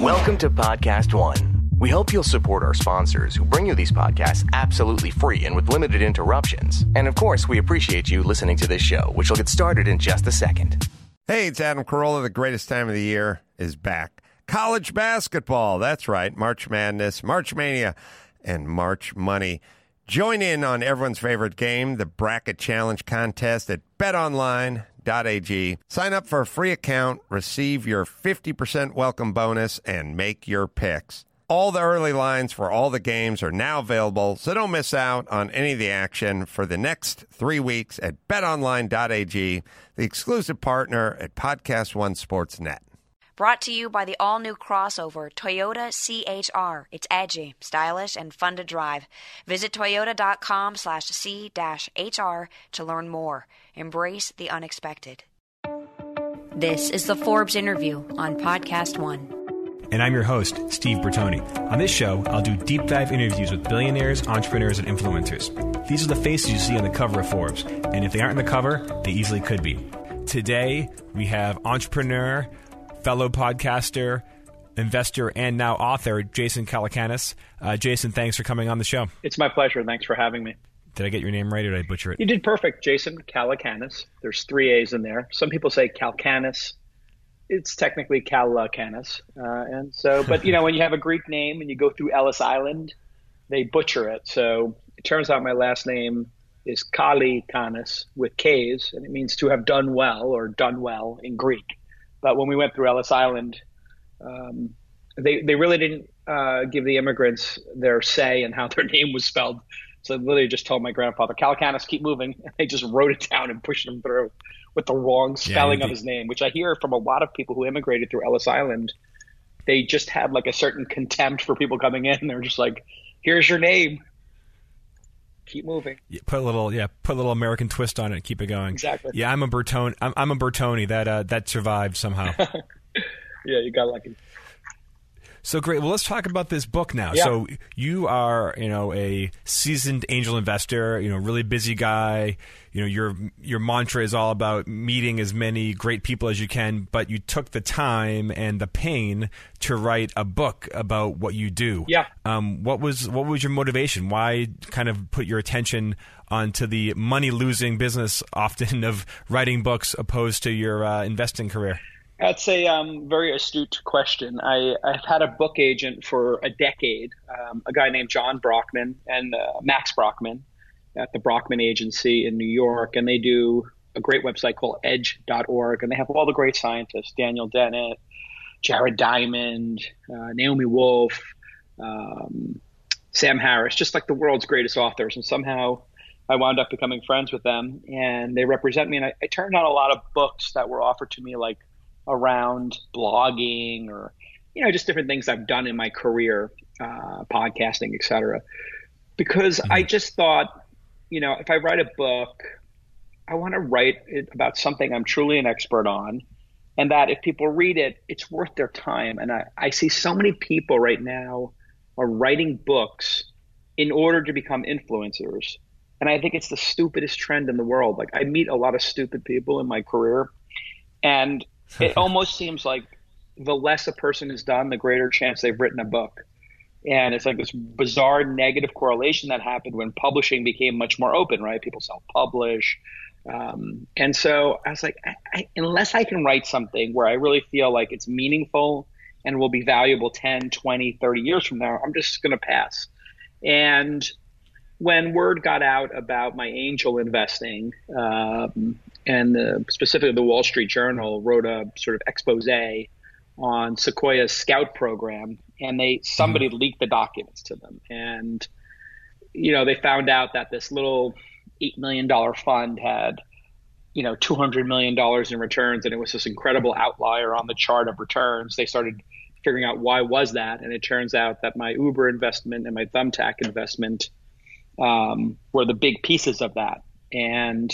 Welcome to Podcast One. We hope you'll support our sponsors who bring you these podcasts absolutely free and with limited interruptions. And of course, we appreciate you listening to this show, which will get started in just a second. Hey, it's Adam Carolla. The greatest time of the year is back. College basketball. That's right. March Madness, March Mania, and March Money. Join in on everyone's favorite game, the Bracket Challenge contest at betonline.ag. Sign up for a free account, receive your 50% welcome bonus, and make your picks. All the early lines for all the games are now available, so don't miss out on any of the action for the next three weeks at betonline.ag, the exclusive partner at Podcast One Sports Net. Brought to you by the all new crossover Toyota CHR. It's edgy, stylish, and fun to drive. Visit toyota.com slash C HR to learn more. Embrace the unexpected. This is the Forbes interview on Podcast One. And I'm your host, Steve Bertoni. On this show, I'll do deep dive interviews with billionaires, entrepreneurs, and influencers. These are the faces you see on the cover of Forbes. And if they aren't on the cover, they easily could be. Today, we have entrepreneur, fellow podcaster, investor, and now author, Jason Calacanis. Uh, Jason, thanks for coming on the show. It's my pleasure. Thanks for having me. Did I get your name right or did I butcher it? You did perfect, Jason Calacanis. There's three A's in there. Some people say Calcanis. It's technically Calacanis. Uh, and so, but you know, when you have a Greek name and you go through Ellis Island, they butcher it. So it turns out my last name is Kali Canis with K's, and it means to have done well or done well in Greek. But when we went through Ellis Island, um, they they really didn't uh, give the immigrants their say in how their name was spelled. So I literally just told my grandfather, Calacanis, keep moving. And they just wrote it down and pushed him through with the wrong spelling yeah, of his name, which I hear from a lot of people who immigrated through Ellis Island. They just had like a certain contempt for people coming in. They're just like, here's your name. Keep moving. Yeah, put a little, yeah, put a little American twist on it. Keep it going. Exactly. Yeah, I'm a Bertoni. I'm, I'm a Bertoni. That uh, that survived somehow. yeah, you got lucky. So great. Well, let's talk about this book now. Yeah. So you are, you know, a seasoned angel investor. You know, really busy guy. You know, your your mantra is all about meeting as many great people as you can. But you took the time and the pain to write a book about what you do. Yeah. Um, what was what was your motivation? Why kind of put your attention onto the money losing business often of writing books opposed to your uh, investing career? That's a um, very astute question. I, have had a book agent for a decade, um, a guy named John Brockman and uh, Max Brockman at the Brockman Agency in New York, and they do a great website called edge.org, and they have all the great scientists Daniel Dennett, Jared Diamond, uh, Naomi Wolf, um, Sam Harris, just like the world's greatest authors. And somehow I wound up becoming friends with them, and they represent me. And I, I turned on a lot of books that were offered to me, like around blogging or you know just different things I've done in my career, uh, podcasting, etc. Because mm-hmm. I just thought, you know, if I write a book, I want to write it about something I'm truly an expert on, and that if people read it, it's worth their time. And I, I see so many people right now are writing books in order to become influencers. And I think it's the stupidest trend in the world. Like I meet a lot of stupid people in my career, and it almost seems like the less a person has done, the greater chance they've written a book. And it's like this bizarre negative correlation that happened when publishing became much more open, right? People self publish. Um, and so I was like, I, I, unless I can write something where I really feel like it's meaningful and will be valuable 10, 20, 30 years from now, I'm just going to pass. And when word got out about my angel investing, um, and the, specifically the Wall Street Journal wrote a sort of expose on Sequoia's scout program, and they somebody mm-hmm. leaked the documents to them, and you know they found out that this little eight million dollar fund had you know two hundred million dollars in returns, and it was this incredible outlier on the chart of returns. They started figuring out why was that, and it turns out that my Uber investment and my Thumbtack investment um, were the big pieces of that, and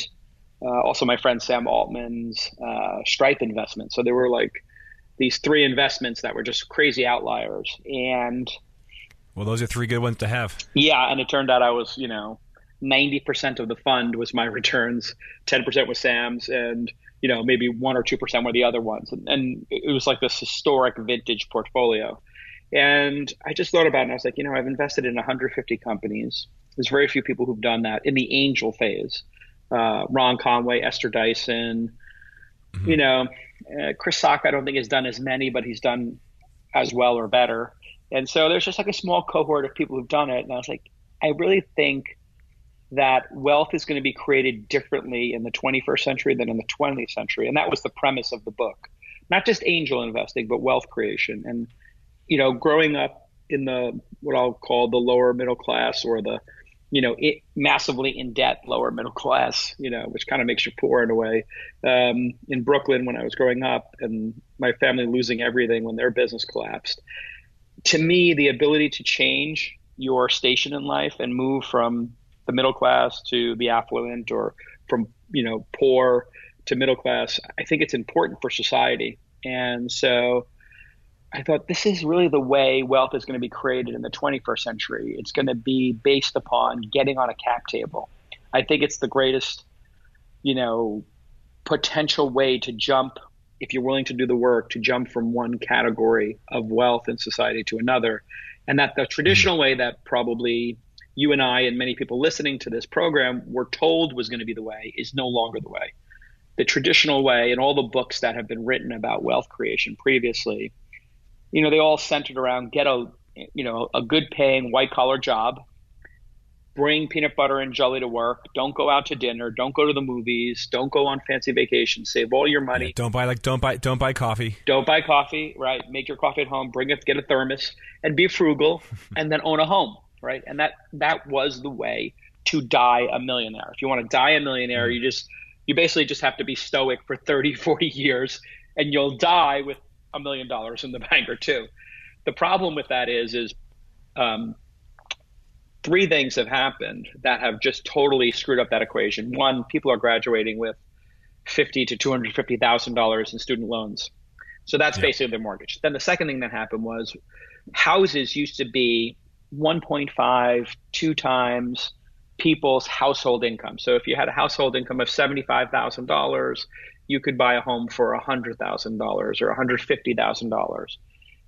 uh, also my friend Sam Altman's uh, Stripe investment. So there were like these three investments that were just crazy outliers. And well, those are three good ones to have. Yeah, and it turned out I was, you know, ninety percent of the fund was my returns, ten percent was Sam's, and you know, maybe one or two percent were the other ones, and, and it was like this historic vintage portfolio. And I just thought about it, and I was like, you know, I've invested in 150 companies. There's very few people who've done that in the angel phase. Uh, Ron Conway, Esther Dyson, mm-hmm. you know, uh, Chris Sacca, I don't think has done as many, but he's done as well or better. And so there's just like a small cohort of people who've done it. And I was like, I really think that wealth is going to be created differently in the 21st century than in the 20th century. And that was the premise of the book. Not just angel investing, but wealth creation. And, you know, growing up in the what I'll call the lower middle class or the, you know, it, massively in debt lower middle class, you know, which kind of makes you poor in a way. Um, in Brooklyn when I was growing up and my family losing everything when their business collapsed. To me, the ability to change your station in life and move from the middle class to the affluent or from you know poor to middle class i think it's important for society and so i thought this is really the way wealth is going to be created in the 21st century. It's going to be based upon getting on a cap table. I think it's the greatest you know potential way to jump if you're willing to do the work to jump from one category of wealth in society to another. And that the traditional way that probably you and I and many people listening to this program were told was going to be the way is no longer the way. The traditional way and all the books that have been written about wealth creation previously, you know, they all centered around get a you know a good paying white collar job, bring peanut butter and jelly to work, don't go out to dinner, don't go to the movies, don't go on fancy vacations, save all your money. Yeah, don't buy like don't buy don't buy coffee. Don't buy coffee, right? Make your coffee at home, bring it, get a thermos, and be frugal, and then own a home right? And that that was the way to die a millionaire. If you want to die a millionaire, mm. you just you basically just have to be stoic for 30, 40 years and you'll die with a million dollars in the bank or two. The problem with that is is um, three things have happened that have just totally screwed up that equation. One, people are graduating with fifty to two hundred fifty thousand dollars in student loans, so that's yeah. basically their mortgage. Then the second thing that happened was houses used to be 1.5, two times people's household income. So if you had a household income of $75,000, you could buy a home for $100,000 or $150,000.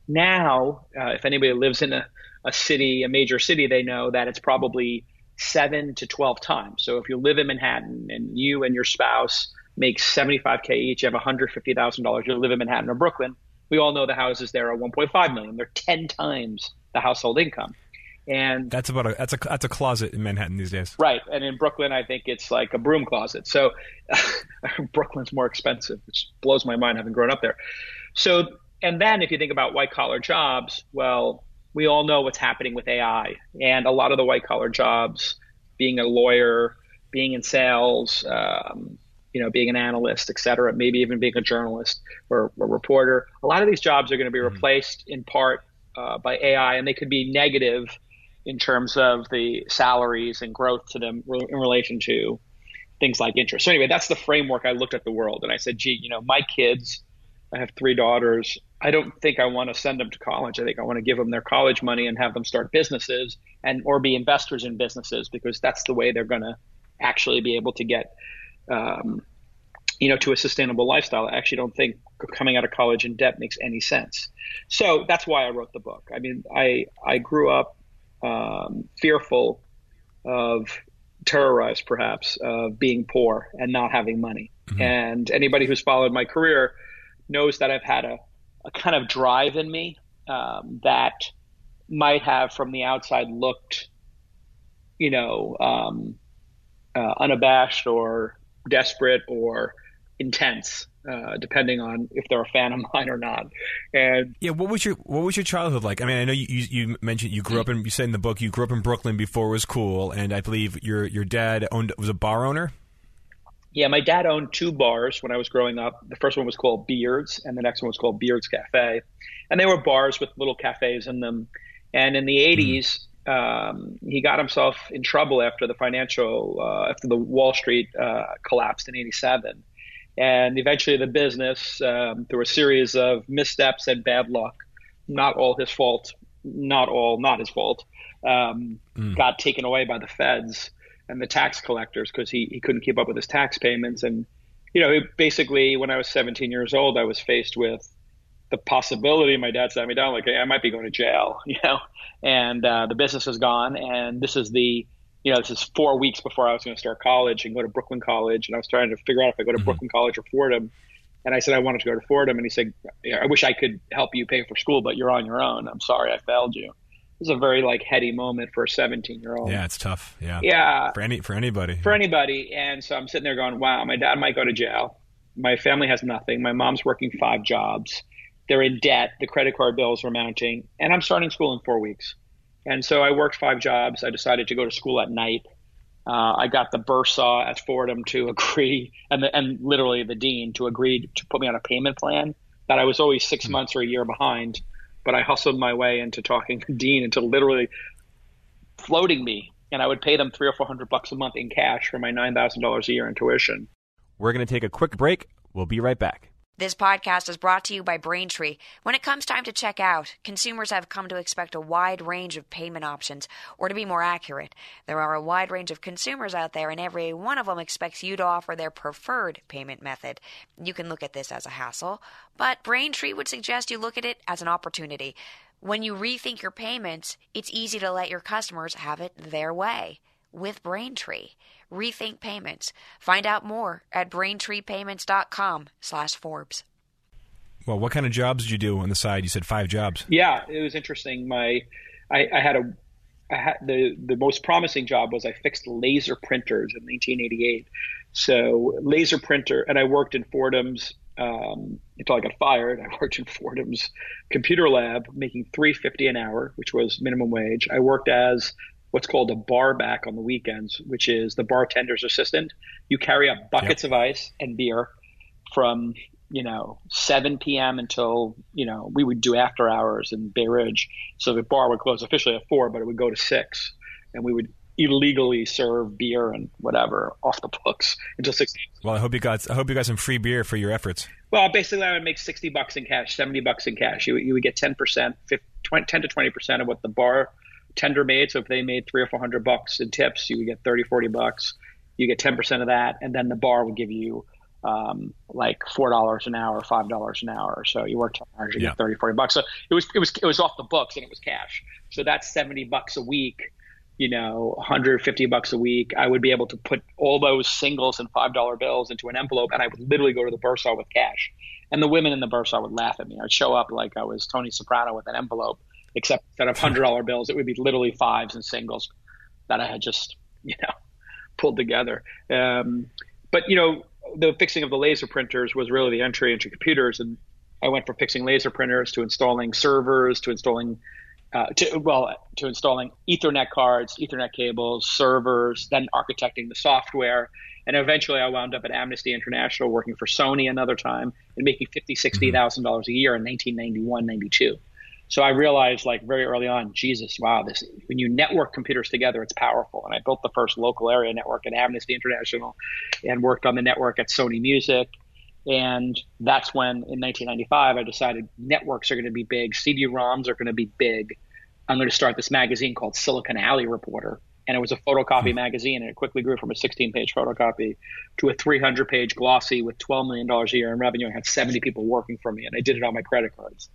Now, uh, if anybody lives in a, a city, a major city, they know that it's probably seven to 12 times. So if you live in Manhattan and you and your spouse make 75K each, you have $150,000, you live in Manhattan or Brooklyn, we all know the houses there are 1.5 million. They're 10 times the household income. And that's about a that's a that's a closet in Manhattan these days. Right, and in Brooklyn, I think it's like a broom closet. So Brooklyn's more expensive, which blows my mind having grown up there. So, and then if you think about white collar jobs, well, we all know what's happening with AI, and a lot of the white collar jobs, being a lawyer, being in sales, um, you know, being an analyst, et cetera, maybe even being a journalist or a reporter. A lot of these jobs are going to be mm-hmm. replaced in part uh, by AI, and they could be negative in terms of the salaries and growth to them in relation to things like interest. So anyway, that's the framework I looked at the world and I said, gee, you know, my kids, I have three daughters. I don't think I want to send them to college. I think I want to give them their college money and have them start businesses and or be investors in businesses because that's the way they're going to actually be able to get, um, you know, to a sustainable lifestyle. I actually don't think coming out of college in debt makes any sense. So that's why I wrote the book. I mean, I I grew up um, fearful of terrorized perhaps of being poor and not having money. Mm-hmm. And anybody who's followed my career knows that I've had a, a kind of drive in me um, that might have from the outside looked, you know, um, uh, unabashed or desperate or intense uh, depending on if they're a fan of mine or not. And yeah, what was your what was your childhood like? I mean, I know you, you, mentioned you grew up in you said in the book you grew up in Brooklyn before it was cool, and I believe your your dad owned was a bar owner. Yeah, my dad owned two bars when I was growing up. The first one was called Beards, and the next one was called Beards Cafe, and they were bars with little cafes in them. And in the '80s, mm. um, he got himself in trouble after the financial uh, after the Wall Street uh, collapsed in '87 and eventually the business, um, through a series of missteps and bad luck, not all his fault, not all not his fault, um, mm. got taken away by the feds and the tax collectors because he, he couldn't keep up with his tax payments and you know, basically when I was 17 years old, I was faced with the possibility. My dad sat me down like, "Hey, I might be going to jail," you know, and uh, the business is gone, and this is the you know, this is four weeks before I was going to start college and go to Brooklyn College, and I was trying to figure out if I go to mm-hmm. Brooklyn College or Fordham. And I said I wanted to go to Fordham, and he said, "I wish I could help you pay for school, but you're on your own. I'm sorry, I failed you." It was a very like heady moment for a 17 year old. Yeah, it's tough. Yeah, yeah, for any for anybody, for anybody. And so I'm sitting there going, "Wow, my dad might go to jail. My family has nothing. My mom's working five jobs. They're in debt. The credit card bills are mounting, and I'm starting school in four weeks." And so I worked five jobs. I decided to go to school at night uh, I got the bursar at Fordham to agree, and the, and literally the dean to agree to put me on a payment plan that I was always 6 mm-hmm. months or a year behind. But I hustled my way into talking to dean into literally floating me, and I would pay them three or four hundred bucks a month in cash for my nine thousand dollars a year in tuition. We're going to take a quick break. We'll be right back. This podcast is brought to you by Braintree. When it comes time to check out, consumers have come to expect a wide range of payment options, or to be more accurate, there are a wide range of consumers out there, and every one of them expects you to offer their preferred payment method. You can look at this as a hassle, but Braintree would suggest you look at it as an opportunity. When you rethink your payments, it's easy to let your customers have it their way with Braintree. Rethink Payments. Find out more at braintreepayments.com slash Forbes. Well, what kind of jobs did you do on the side? You said five jobs. Yeah, it was interesting. My, I, I had a, I had the the most promising job was I fixed laser printers in 1988. So laser printer, and I worked in Fordham's um, until I got fired. I worked in Fordham's computer lab, making 350 an hour, which was minimum wage. I worked as what's called a bar back on the weekends, which is the bartender's assistant. You carry up buckets yep. of ice and beer from you know 7 p.m. until you know we would do after hours in Bay Ridge. So the bar would close officially at four, but it would go to six, and we would illegally serve beer and whatever off the books until six. Well, I hope you got I hope you got some free beer for your efforts. Well, basically, I would make sixty bucks in cash, seventy bucks in cash. You, you would get ten percent, ten to twenty percent of what the bar tender made. So if they made three or four hundred bucks in tips, you would get 30, 40 bucks. You get 10% of that. And then the bar would give you um, like $4 an hour, $5 an hour. So you work 10 hours, you yeah. get 30, 40 bucks. So it was, it was, it was off the books and it was cash. So that's 70 bucks a week, you know, 150 bucks a week. I would be able to put all those singles and $5 bills into an envelope and I would literally go to the bursar with cash. And the women in the bursar would laugh at me. I'd show up like I was Tony Soprano with an envelope except instead of hundred dollar bills, it would be literally fives and singles that I had just you know pulled together. Um, but you know, the fixing of the laser printers was really the entry into computers, and I went from fixing laser printers to installing servers to installing. Uh, to, well, to installing Ethernet cards, Ethernet cables, servers, then architecting the software. And eventually I wound up at Amnesty International working for Sony another time and making $50,000, $60,000 a year in 1991, 92. So I realized like very early on, Jesus, wow, this when you network computers together, it's powerful. And I built the first local area network at Amnesty International and worked on the network at Sony Music. And that's when in 1995 I decided networks are going to be big, CD-ROMs are going to be big. I'm going to start this magazine called Silicon Alley Reporter. And it was a photocopy hmm. magazine, and it quickly grew from a 16 page photocopy to a 300 page glossy with $12 million a year in revenue. I had 70 people working for me, and I did it on my credit cards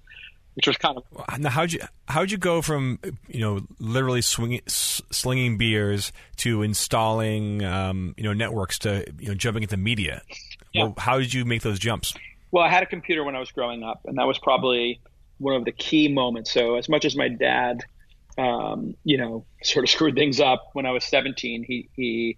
which was kind of now how'd you how'd you go from you know literally swinging slinging beers to installing um, you know networks to you know jumping into media? Yeah. well, how did you make those jumps? Well i had a computer when i was growing up and that was probably one of the key moments. So as much as my dad um, you know sort of screwed things up when i was 17 he he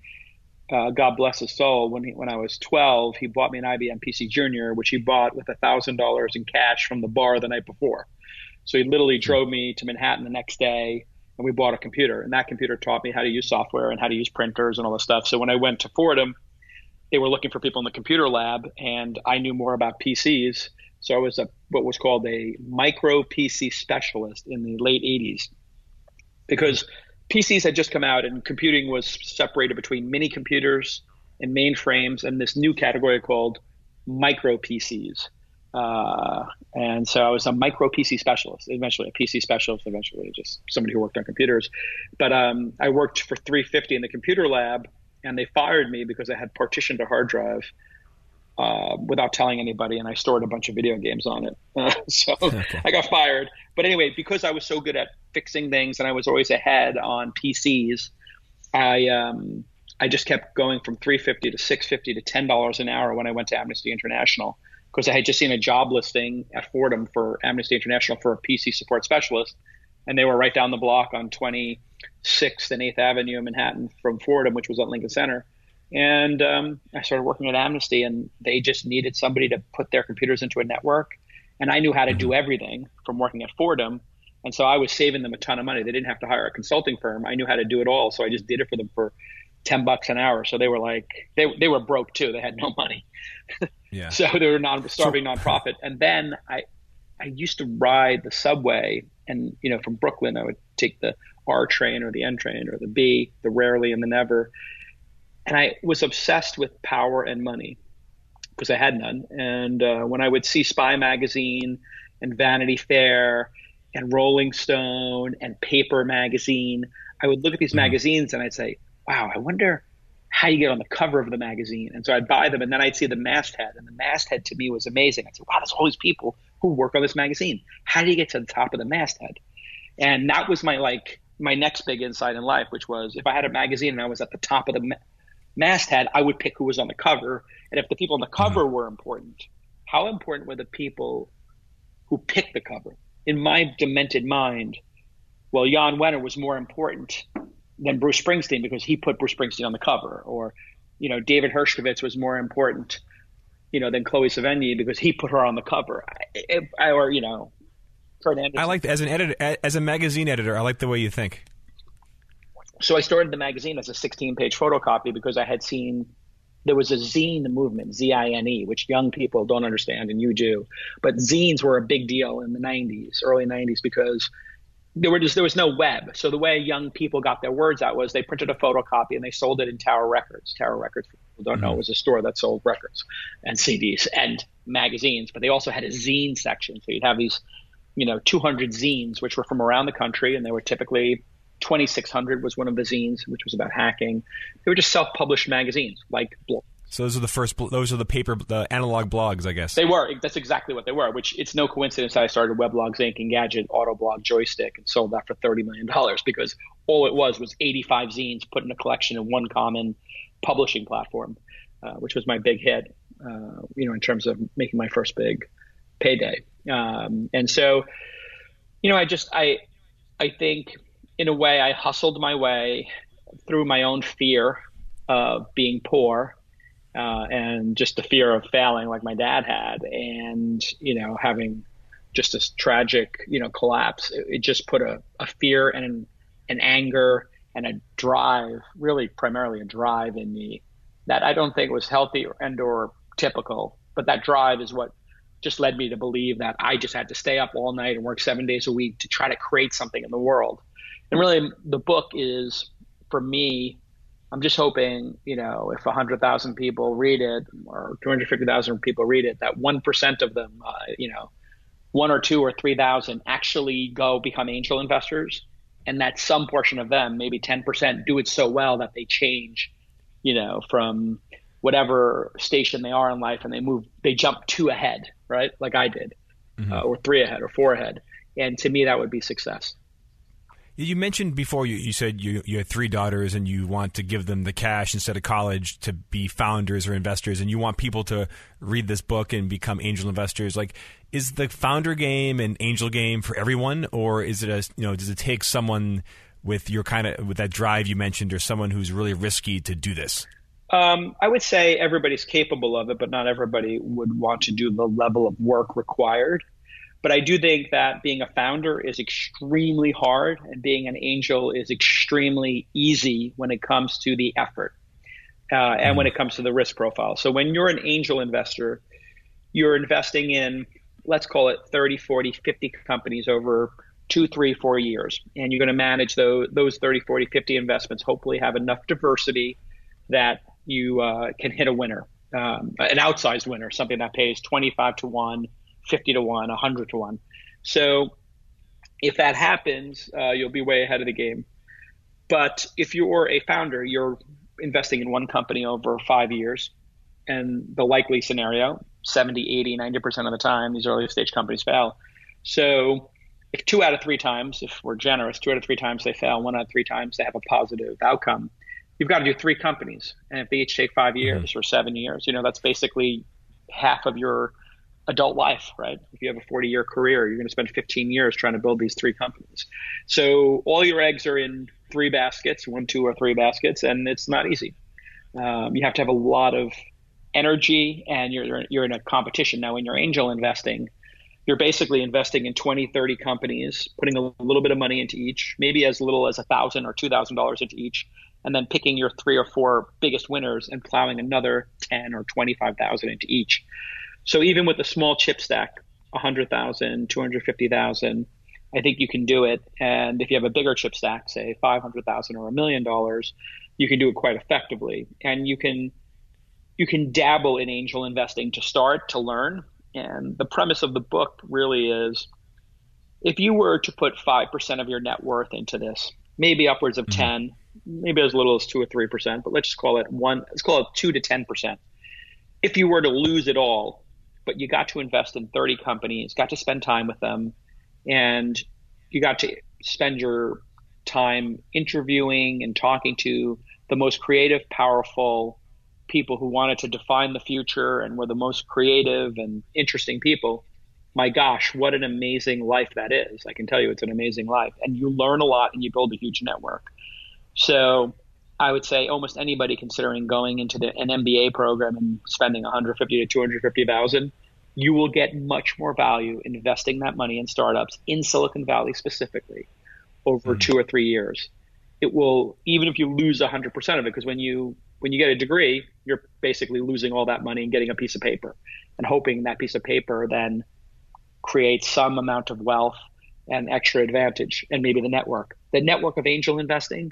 uh, God bless his soul, when he, when I was 12, he bought me an IBM PC Junior, which he bought with thousand dollars in cash from the bar the night before. So he literally drove me to Manhattan the next day, and we bought a computer. And that computer taught me how to use software and how to use printers and all this stuff. So when I went to Fordham, they were looking for people in the computer lab, and I knew more about PCs. So I was a what was called a micro PC specialist in the late 80s because PCs had just come out and computing was separated between mini computers and mainframes and this new category called micro PCs. Uh, and so I was a micro PC specialist, eventually a PC specialist, eventually just somebody who worked on computers. But um, I worked for 350 in the computer lab, and they fired me because I had partitioned a hard drive uh, without telling anybody, and I stored a bunch of video games on it. Uh, so okay. I got fired. But anyway, because I was so good at fixing things and I was always ahead on PCs, I um, I just kept going from 350 to 650 to ten dollars an hour when I went to Amnesty International because I had just seen a job listing at Fordham for Amnesty International for a PC support specialist, and they were right down the block on 26th and 8th Avenue in Manhattan from Fordham, which was at Lincoln Center. And um, I started working at Amnesty, and they just needed somebody to put their computers into a network. And I knew how to do everything from working at Fordham. And so I was saving them a ton of money. They didn't have to hire a consulting firm. I knew how to do it all. So I just did it for them for 10 bucks an hour. So they were like, they, they were broke too. They had no money. Yeah. so they were non starving so, nonprofit. And then I, I used to ride the subway and, you know, from Brooklyn, I would take the R train or the N train or the B, the rarely and the never and I was obsessed with power and money because I had none. And uh, when I would see Spy magazine and Vanity Fair and Rolling Stone and Paper magazine, I would look at these mm-hmm. magazines and I'd say, "Wow, I wonder." How you get on the cover of the magazine, and so I'd buy them, and then I'd see the masthead, and the masthead to me was amazing. I'd say, "Wow, there's all these people who work on this magazine. How do you get to the top of the masthead?" And that was my like my next big insight in life, which was if I had a magazine and I was at the top of the masthead, I would pick who was on the cover. And if the people on the cover mm-hmm. were important, how important were the people who picked the cover? In my demented mind, well, Jan Wenner was more important than Bruce Springsteen because he put Bruce Springsteen on the cover, or you know, David Hershkovits was more important, you know, than Chloe Sevigny because he put her on the cover, I, I, or you know, Fernandez. I like as an editor, as a magazine editor, I like the way you think so I started the magazine as a 16 page photocopy because I had seen there was a zine movement, Z I N E, which young people don't understand and you do. But zines were a big deal in the 90s, early 90s, because there were just there was no web. So the way young people got their words out was they printed a photocopy and they sold it in Tower Records. Tower Records, people don't know, mm-hmm. was a store that sold records and CDs and magazines. But they also had a zine section. So you'd have these, you know, 200 zines, which were from around the country, and they were typically 2600 was one of the zines, which was about hacking. They were just self-published magazines, like. So those are the first. Those are the paper, the analog blogs, I guess. They were. That's exactly what they were. Which it's no coincidence that I started Weblogs Inc. Engadget, Autoblog, Joystiq, and sold that for thirty million dollars because all it was was eighty-five zines put in a collection in one common publishing platform, uh, which was my big hit. Uh, you know, in terms of making my first big payday. Um, and so, you know, I just I I think in a way, I hustled my way through my own fear of being poor uh, and just the fear of failing, like my dad had, and you know having just this tragic, you know, collapse. It, it just put a, a fear and an, an anger and a drive, really primarily a drive in me that I don't think was healthy and or typical. But that drive is what just led me to believe that I just had to stay up all night and work seven days a week to try to create something in the world and really the book is for me i'm just hoping you know if 100000 people read it or 250000 people read it that 1% of them uh, you know one or two or 3000 actually go become angel investors. And that some portion of them maybe 10% do it so well that they change you know from whatever station they are in life and they move they jump two ahead right? Like i did mm-hmm. uh, or three ahead or four ahead. And to me that would be success you mentioned before you, you said you, you had three daughters and you want to give them the cash instead of college to be founders or investors, and you want people to read this book and become angel investors. Like, is the founder game an angel game for everyone, or is it a you know does it take someone with your kind of with that drive you mentioned, or someone who's really risky to do this? Um, I would say everybody's capable of it, but not everybody would want to do the level of work required. But I do think that being a founder is extremely hard, and being an angel is extremely easy when it comes to the effort uh, and when it comes to the risk profile. So when you're an angel investor, you're investing in, let's call it 30, 40, 50 companies over two, three, four years. And you're going to manage those, those 30, 40, 50 investments, hopefully have enough diversity that you uh, can hit a winner, um, an outsized winner, something that pays 25 to 1 50 to 1, 100 to 1. So if that happens, uh, you'll be way ahead of the game. But if you're a founder, you're investing in one company over five years. And the likely scenario, 70, 80, 90% of the time, these early stage companies fail. So if two out of three times, if we're generous, two out of three times they fail, one out of three times they have a positive outcome, you've got to do three companies. And if they each take five years mm-hmm. or seven years, you know, that's basically half of your adult life, right? If you have a 40 year career, you're going to spend 15 years trying to build these three companies. So all your eggs are in three baskets, one, two, or three baskets, and it's not easy. Um, you have to have a lot of energy and you're, you're in a competition. Now, when you're angel investing, you're basically investing in 20, 30 companies, putting a little bit of money into each, maybe as little as a thousand or two thousand dollars into each, and then picking your three or four biggest winners and plowing another 10 or 25,000 into each. So even with a small chip stack, 100,000, 250,000, I think you can do it. And if you have a bigger chip stack, say 500,000 or a million dollars, you can do it quite effectively. And you can you can dabble in angel investing to start to learn. And the premise of the book really is if you were to put 5% of your net worth into this, maybe upwards of mm-hmm. 10, maybe as little as 2 or 3%, but let's just call it 1 let's call it 2 to 10%. If you were to lose it all, but you got to invest in 30 companies, got to spend time with them, and you got to spend your time interviewing and talking to the most creative, powerful people who wanted to define the future and were the most creative and interesting people. My gosh, what an amazing life that is. I can tell you it's an amazing life. And you learn a lot and you build a huge network. So I would say almost anybody considering going into the, an MBA program and spending 150 to 250,000, you will get much more value investing that money in startups in Silicon Valley specifically over mm-hmm. two or three years. It will even if you lose 100% of it because when you when you get a degree, you're basically losing all that money and getting a piece of paper and hoping that piece of paper then creates some amount of wealth and extra advantage and maybe the network. The network of angel investing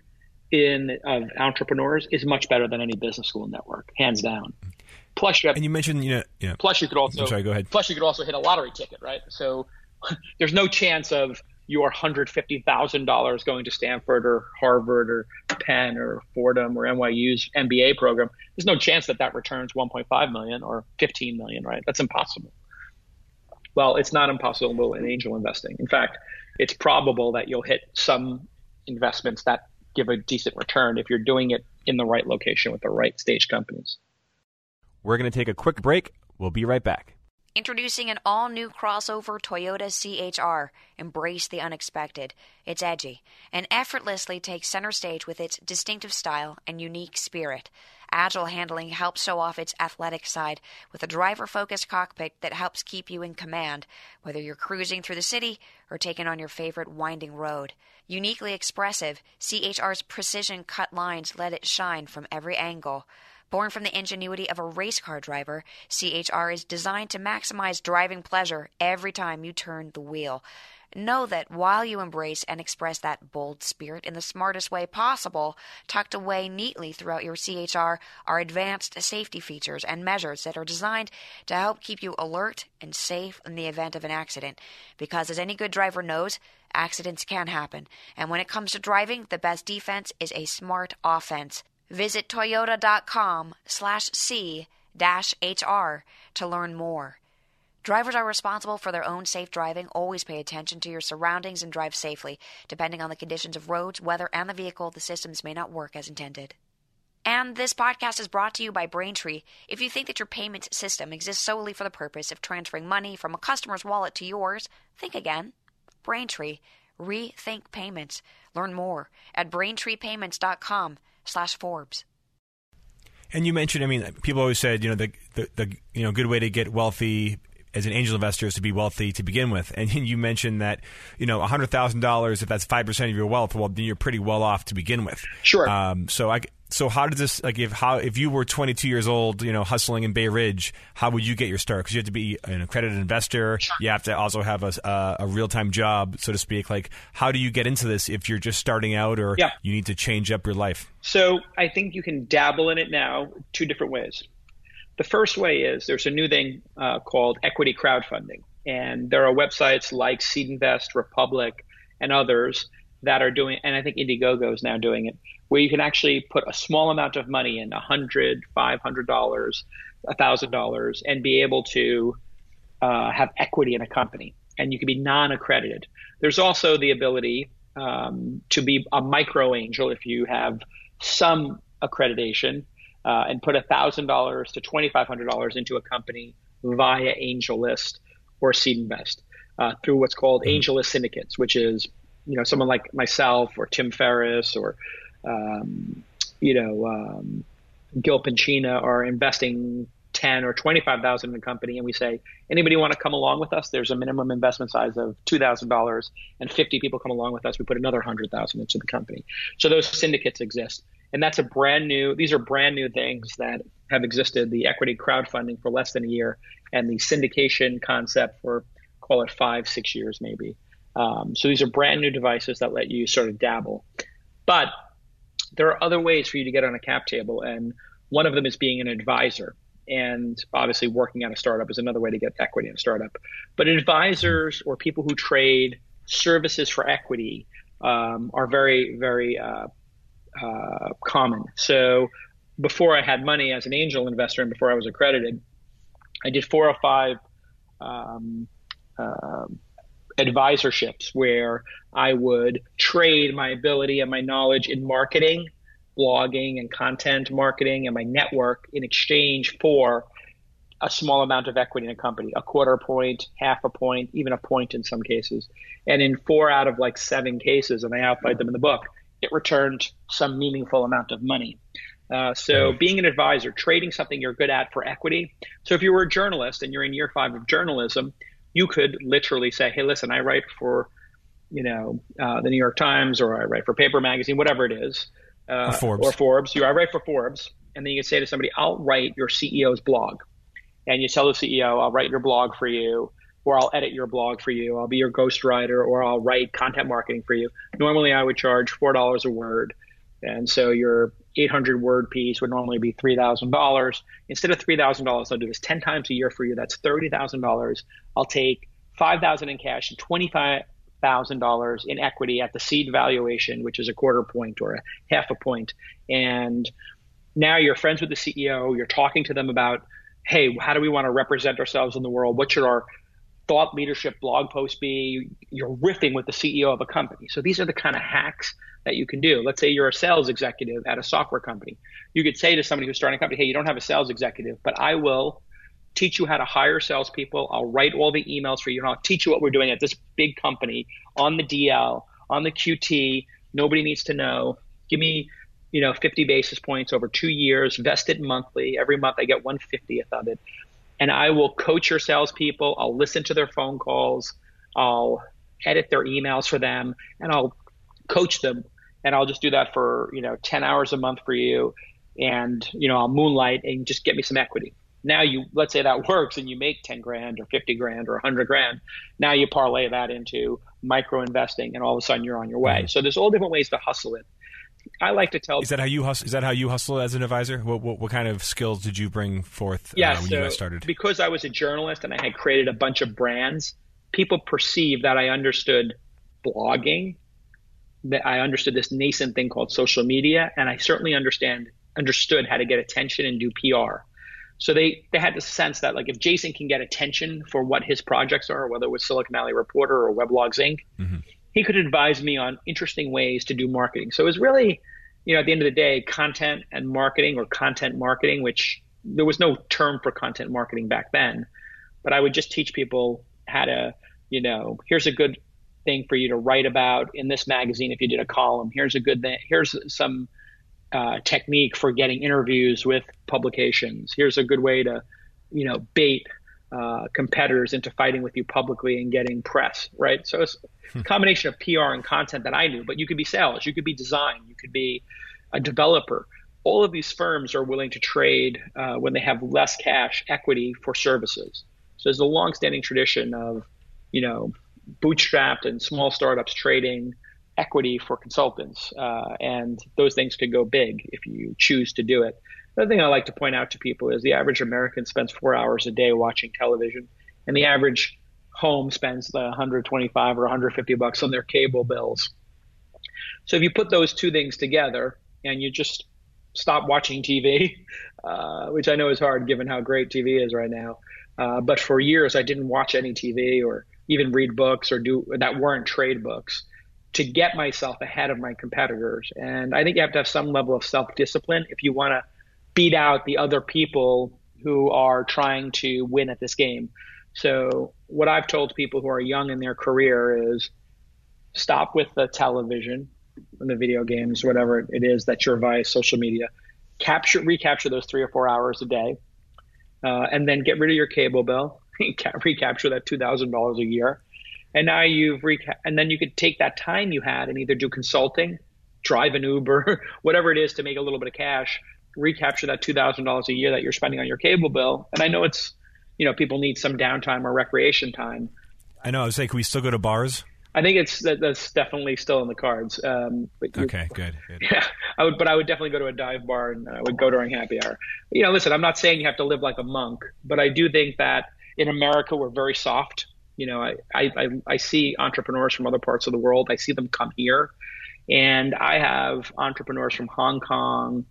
in of entrepreneurs is much better than any business school network, hands down. Plus, you have, and you mentioned, you know, yeah. Plus, you could also. I'm sorry, go ahead. Plus, you could also hit a lottery ticket, right? So, there's no chance of your hundred fifty thousand dollars going to Stanford or Harvard or Penn or Fordham or NYU's MBA program. There's no chance that that returns 1.5 million or 15 million, right? That's impossible. Well, it's not impossible in angel investing. In fact, it's probable that you'll hit some investments that give a decent return if you're doing it in the right location with the right stage companies. We're going to take a quick break. We'll be right back. Introducing an all new crossover Toyota CHR. Embrace the unexpected. It's edgy and effortlessly takes center stage with its distinctive style and unique spirit. Agile handling helps show off its athletic side with a driver focused cockpit that helps keep you in command, whether you're cruising through the city or taking on your favorite winding road. Uniquely expressive, CHR's precision cut lines let it shine from every angle. Born from the ingenuity of a race car driver, CHR is designed to maximize driving pleasure every time you turn the wheel. Know that while you embrace and express that bold spirit in the smartest way possible, tucked away neatly throughout your CHR are advanced safety features and measures that are designed to help keep you alert and safe in the event of an accident. Because as any good driver knows, accidents can happen. And when it comes to driving, the best defense is a smart offense. Visit toyota.com slash C dash HR to learn more. Drivers are responsible for their own safe driving. Always pay attention to your surroundings and drive safely. Depending on the conditions of roads, weather, and the vehicle, the systems may not work as intended. And this podcast is brought to you by Braintree. If you think that your payment system exists solely for the purpose of transferring money from a customer's wallet to yours, think again. Braintree. Rethink payments. Learn more at braintreepayments.com slash Forbes. And you mentioned, I mean, people always said, you know, the, the, the you know good way to get wealthy as an angel investor is to be wealthy to begin with. And you mentioned that, you know, $100,000, if that's 5% of your wealth, well, then you're pretty well off to begin with. Sure. Um, so I, so how did this like if how if you were 22 years old, you know, hustling in Bay Ridge, how would you get your start? Because you have to be an accredited investor. Sure. You have to also have a, a, a real time job, so to speak. Like, how do you get into this if you're just starting out, or yeah. you need to change up your life? So I think you can dabble in it now two different ways. The first way is there's a new thing uh, called equity crowdfunding, and there are websites like SeedInvest, Republic, and others that are doing, and I think Indiegogo is now doing it, where you can actually put a small amount of money in, a hundred, five hundred dollars, $1,000 and be able to uh, have equity in a company. And you can be non accredited. There's also the ability um, to be a micro angel if you have some accreditation uh, and put $1,000 to $2,500 into a company via AngelList or SeedInvest uh, through what's called mm-hmm. AngelList syndicates, which is you know someone like myself or Tim Ferriss or um, you know um, Gil Penchina are investing ten or twenty five thousand in a company, and we say anybody want to come along with us? There's a minimum investment size of two thousand dollars, and fifty people come along with us. We put another hundred thousand into the company. So those syndicates exist and that's a brand new these are brand new things that have existed the equity crowdfunding for less than a year and the syndication concept for call it five six years maybe. Um, so these are brand new devices that let you sort of dabble. But there are other ways for you to get on a cap table and one of them is being an advisor. And obviously working at a startup is another way to get equity in a startup. But advisors or people who trade services for equity um, are very very uh, uh, common. So before I had money as an angel investor and before I was accredited, I did four or five um, uh, advisorships where I would trade my ability and my knowledge in marketing, blogging, and content marketing and my network in exchange for a small amount of equity in a company, a quarter point, half a point, even a point in some cases. And in four out of like seven cases, and I outlined them in the book, it returned some meaningful amount of money. Uh, so being an advisor, trading something you're good at for equity. So if you were a journalist and you're in year five of journalism, you could literally say, "Hey, listen, I write for, you know, uh, the New York Times, or I write for Paper Magazine, whatever it is, uh, or Forbes, or Forbes. You, I write for Forbes, and then you can say to somebody, "I'll write your CEO's blog," and you tell the CEO, "I'll write your blog for you." Or I'll edit your blog for you. I'll be your ghostwriter or I'll write content marketing for you. Normally, I would charge $4 a word. And so your 800 word piece would normally be $3,000. Instead of $3,000, I'll do this 10 times a year for you. That's $30,000. I'll take 5000 in cash and $25,000 in equity at the seed valuation, which is a quarter point or a half a point. And now you're friends with the CEO. You're talking to them about, hey, how do we want to represent ourselves in the world? What should our thought leadership blog post be? You're riffing with the CEO of a company. So these are the kind of hacks that you can do. Let's say you're a sales executive at a software company. You could say to somebody who's starting a company, hey, you don't have a sales executive, but I will teach you how to hire salespeople. I'll write all the emails for you and I'll teach you what we're doing at this big company on the DL, on the QT. Nobody needs to know. Give me, you know, 50 basis points over two years, vested monthly. Every month I get 150th of it and I will coach your salespeople. I'll listen to their phone calls. I'll edit their emails for them, and I'll coach them. And I'll just do that for you know 10 hours a month for you, and you know I'll moonlight and just get me some equity. Now you let's say that works and you make 10 grand or 50 grand or 100 grand. Now you parlay that into micro investing, and all of a sudden you're on your way. Mm-hmm. So there's all different ways to hustle it. I like to tell. Is that how you hustle? Is that how you hustle as an advisor? What what, what kind of skills did you bring forth yeah, uh, when so you got started? Because I was a journalist and I had created a bunch of brands, people perceived that I understood blogging, that I understood this nascent thing called social media, and I certainly understand understood how to get attention and do PR. So they they had the sense that like if Jason can get attention for what his projects are, whether it was Silicon Alley Reporter or Weblogs Inc. Mm-hmm he could advise me on interesting ways to do marketing. So it was really, you know, at the end of the day, content and marketing or content marketing, which there was no term for content marketing back then, but I would just teach people how to, you know, here's a good thing for you to write about in this magazine if you did a column. Here's a good thing. Here's some uh, technique for getting interviews with publications. Here's a good way to, you know, bait uh, competitors into fighting with you publicly and getting press, right? So it's a hmm. combination of PR and content that I knew, but you could be sales, you could be design, you could be a developer. All of these firms are willing to trade uh, when they have less cash equity for services. So there's a long-standing tradition of, you know, bootstrapped and small startups trading equity for consultants, uh, and those things could go big if you choose to do it. The thing I like to point out to people is the average American spends four hours a day watching television, and the average home spends the 125 or 150 bucks on their cable bills. So if you put those two things together and you just stop watching TV, uh, which I know is hard given how great TV is right now. Uh, but for years, I didn't watch any TV or even read books or do that weren't trade books to get myself ahead of my competitors. And I think you have to have some level of self discipline if you want to beat out the other people who are trying to win at this game. So, what I've told people who are young in their career is stop with the television and the video games, whatever it is that's your vice, social media. Capture, recapture those three or four hours a day, uh, and then get rid of your cable bill. recapture that two thousand dollars a year, and now you've reca- and then you could take that time you had and either do consulting, drive an Uber, whatever it is to make a little bit of cash, recapture that two thousand dollars a year that you're spending on your cable bill. And I know it's you know people need some downtime or recreation time. I know. I was saying, can we still go to bars? I think it's that, that's definitely still in the cards. Um, okay, good, good. Yeah, I would, but I would definitely go to a dive bar and I would go during happy hour. You know, listen, I'm not saying you have to live like a monk, but I do think that in America we're very soft. You know, I, I, I see entrepreneurs from other parts of the world. I see them come here, and I have entrepreneurs from Hong Kong,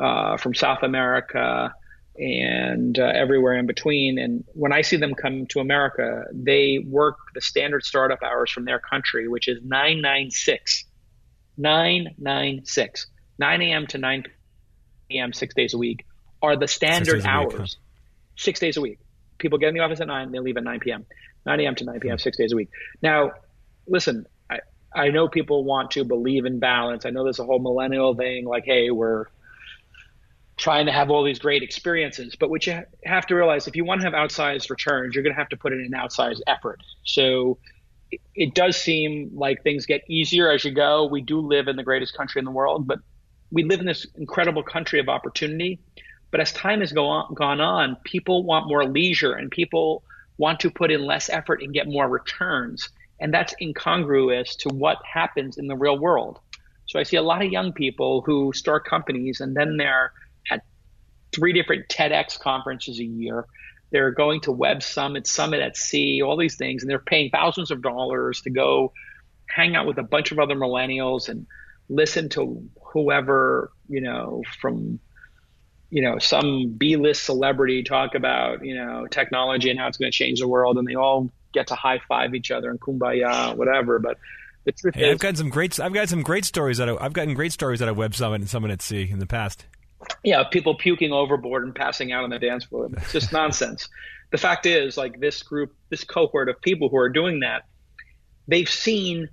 uh, from South America, and uh, everywhere in between. And when I see them come to America, they work the standard startup hours from their country, which is 996. 996. 9 a.m. to 9 p.m., six days a week, are the standard hours. Week, huh? Six days a week. People get in the office at 9, they leave at 9 p.m. 9 a.m. to 9 p.m., six days a week. Now, listen, I, I know people want to believe in balance. I know there's a whole millennial thing like, hey, we're trying to have all these great experiences. But what you have to realize, if you want to have outsized returns, you're going to have to put in an outsized effort. So it, does seem like things get easier as you go. We do live in the greatest country in the world, but we live in this incredible country of opportunity. But as time has go on, gone on, people want more leisure and people want to put in less effort and get more returns. And that's incongruous to what happens in the real world. So I see a lot of young people who start companies and then they're three different TEDx conferences a year. They're going to Web Summit, Summit at Sea, all these things, and they're paying thousands of dollars to go hang out with a bunch of other millennials and listen to whoever, you know, from you know, some B-list celebrity talk about, you know, technology and how it's going to change the world, and they all get to high five each other and kumbaya, whatever. But the truth hey, is, I've got some great, I've got some great stories out of, I've gotten great stories out of Web Summit and Summit at Sea in the past yeah, people puking overboard and passing out on the dance floor. It's just nonsense. The fact is, like this group, this cohort of people who are doing that, they've seen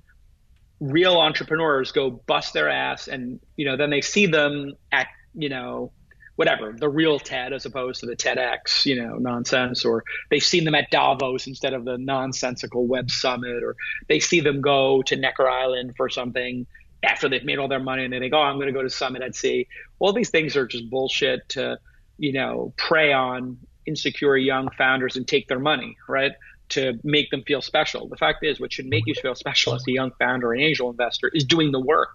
real entrepreneurs go bust their ass, and you know, then they see them at you know whatever the real TED as opposed to the TEDx, you know, nonsense, or they've seen them at Davos instead of the nonsensical Web Summit, or they see them go to Necker Island for something after they've made all their money and they think, oh, I'm going to go to Summit at Sea. All these things are just bullshit to, you know, prey on insecure young founders and take their money, right? To make them feel special. The fact is, what should make you feel special as a young founder an angel investor is doing the work,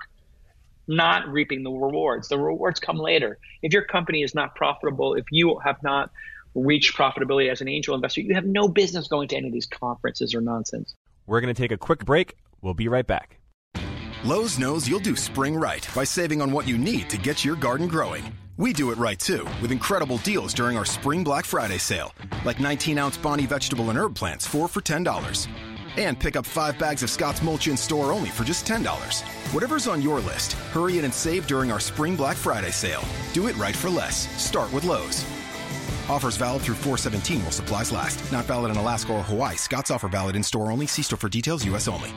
not reaping the rewards. The rewards come later. If your company is not profitable, if you have not reached profitability as an angel investor, you have no business going to any of these conferences or nonsense. We're going to take a quick break. We'll be right back. Lowe's knows you'll do spring right by saving on what you need to get your garden growing. We do it right too, with incredible deals during our Spring Black Friday sale, like 19 ounce Bonnie vegetable and herb plants, 4 for $10. And pick up 5 bags of Scott's Mulch in store only for just $10. Whatever's on your list, hurry in and save during our Spring Black Friday sale. Do it right for less. Start with Lowe's. Offers valid through 417 while supplies last. Not valid in Alaska or Hawaii. Scott's offer valid in store only. See store for details, U.S. only.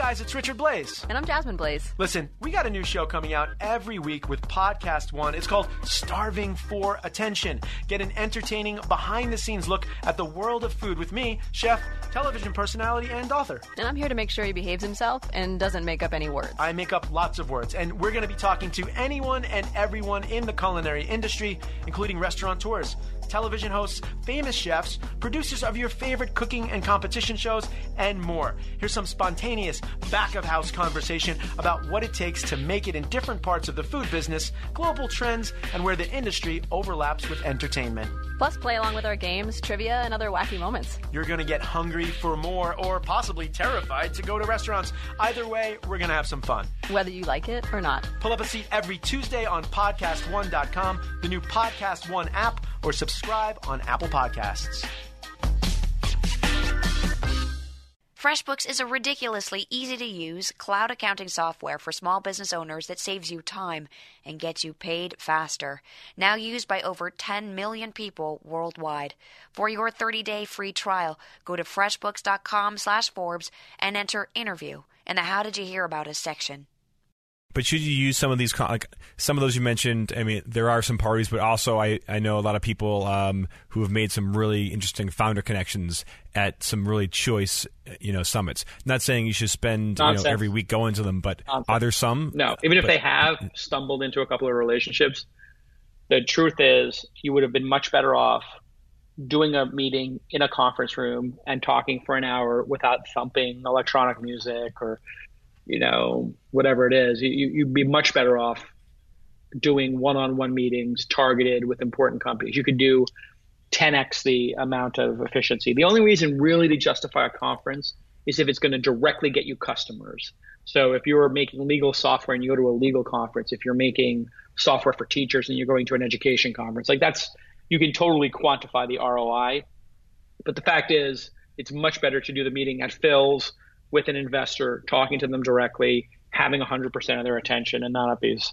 Guys, it's Richard Blais. And I'm Jazmin Blais. Listen, we got a new show coming out every week with Podcast One. It's called Starving for Attention. Get an entertaining, behind the scenes look at the world of food with me, chef, television personality, and author. And I'm here to make sure he behaves himself and doesn't make up any words. I make up lots of words, and we're going to be talking to anyone and everyone in the culinary industry, including restaurateurs television hosts, famous chefs, producers of your favorite cooking and competition shows, and more. Here's some spontaneous back of house conversation about what it takes to make it in different parts of the food business, global trends, and where the industry overlaps with entertainment. Plus, play along with our games, trivia, and other wacky moments. You're going to get hungry for more or possibly terrified to go to restaurants. Either way, we're going to have some fun. Whether you like it or not. Pull up a seat every Tuesday on podcast1.com, the new Podcast One app, or subscribe on Apple Podcasts. FreshBooks is a ridiculously easy to use cloud accounting software for small business owners that saves you time and gets you paid faster. Now used by over 10 million people worldwide. For your 30-day free trial, go to freshbooks.com/forbes and enter interview in the how did you hear about us section. But should you use some of these, like some of those you mentioned? I mean, there are some parties, but also I, I know a lot of people um, who have made some really interesting founder connections at some really choice, you know, summits. Not saying you should spend you know, every week going to them, but Nonsense. are there some? No, even if but, they have stumbled into a couple of relationships, the truth is you would have been much better off doing a meeting in a conference room and talking for an hour without thumping electronic music or you know, whatever it is, you, you'd be much better off doing one-on-one meetings targeted with important companies. You could do 10x the amount of efficiency. The only reason really to justify a conference is if it's going to directly get you customers. So if you're making legal software and you go to a legal conference, if you're making software for teachers and you're going to an education conference, like that's you can totally quantify the ROI. But the fact is, it's much better to do the meeting at Philz with an investor, talking to them directly, having 100% of their attention and not at these,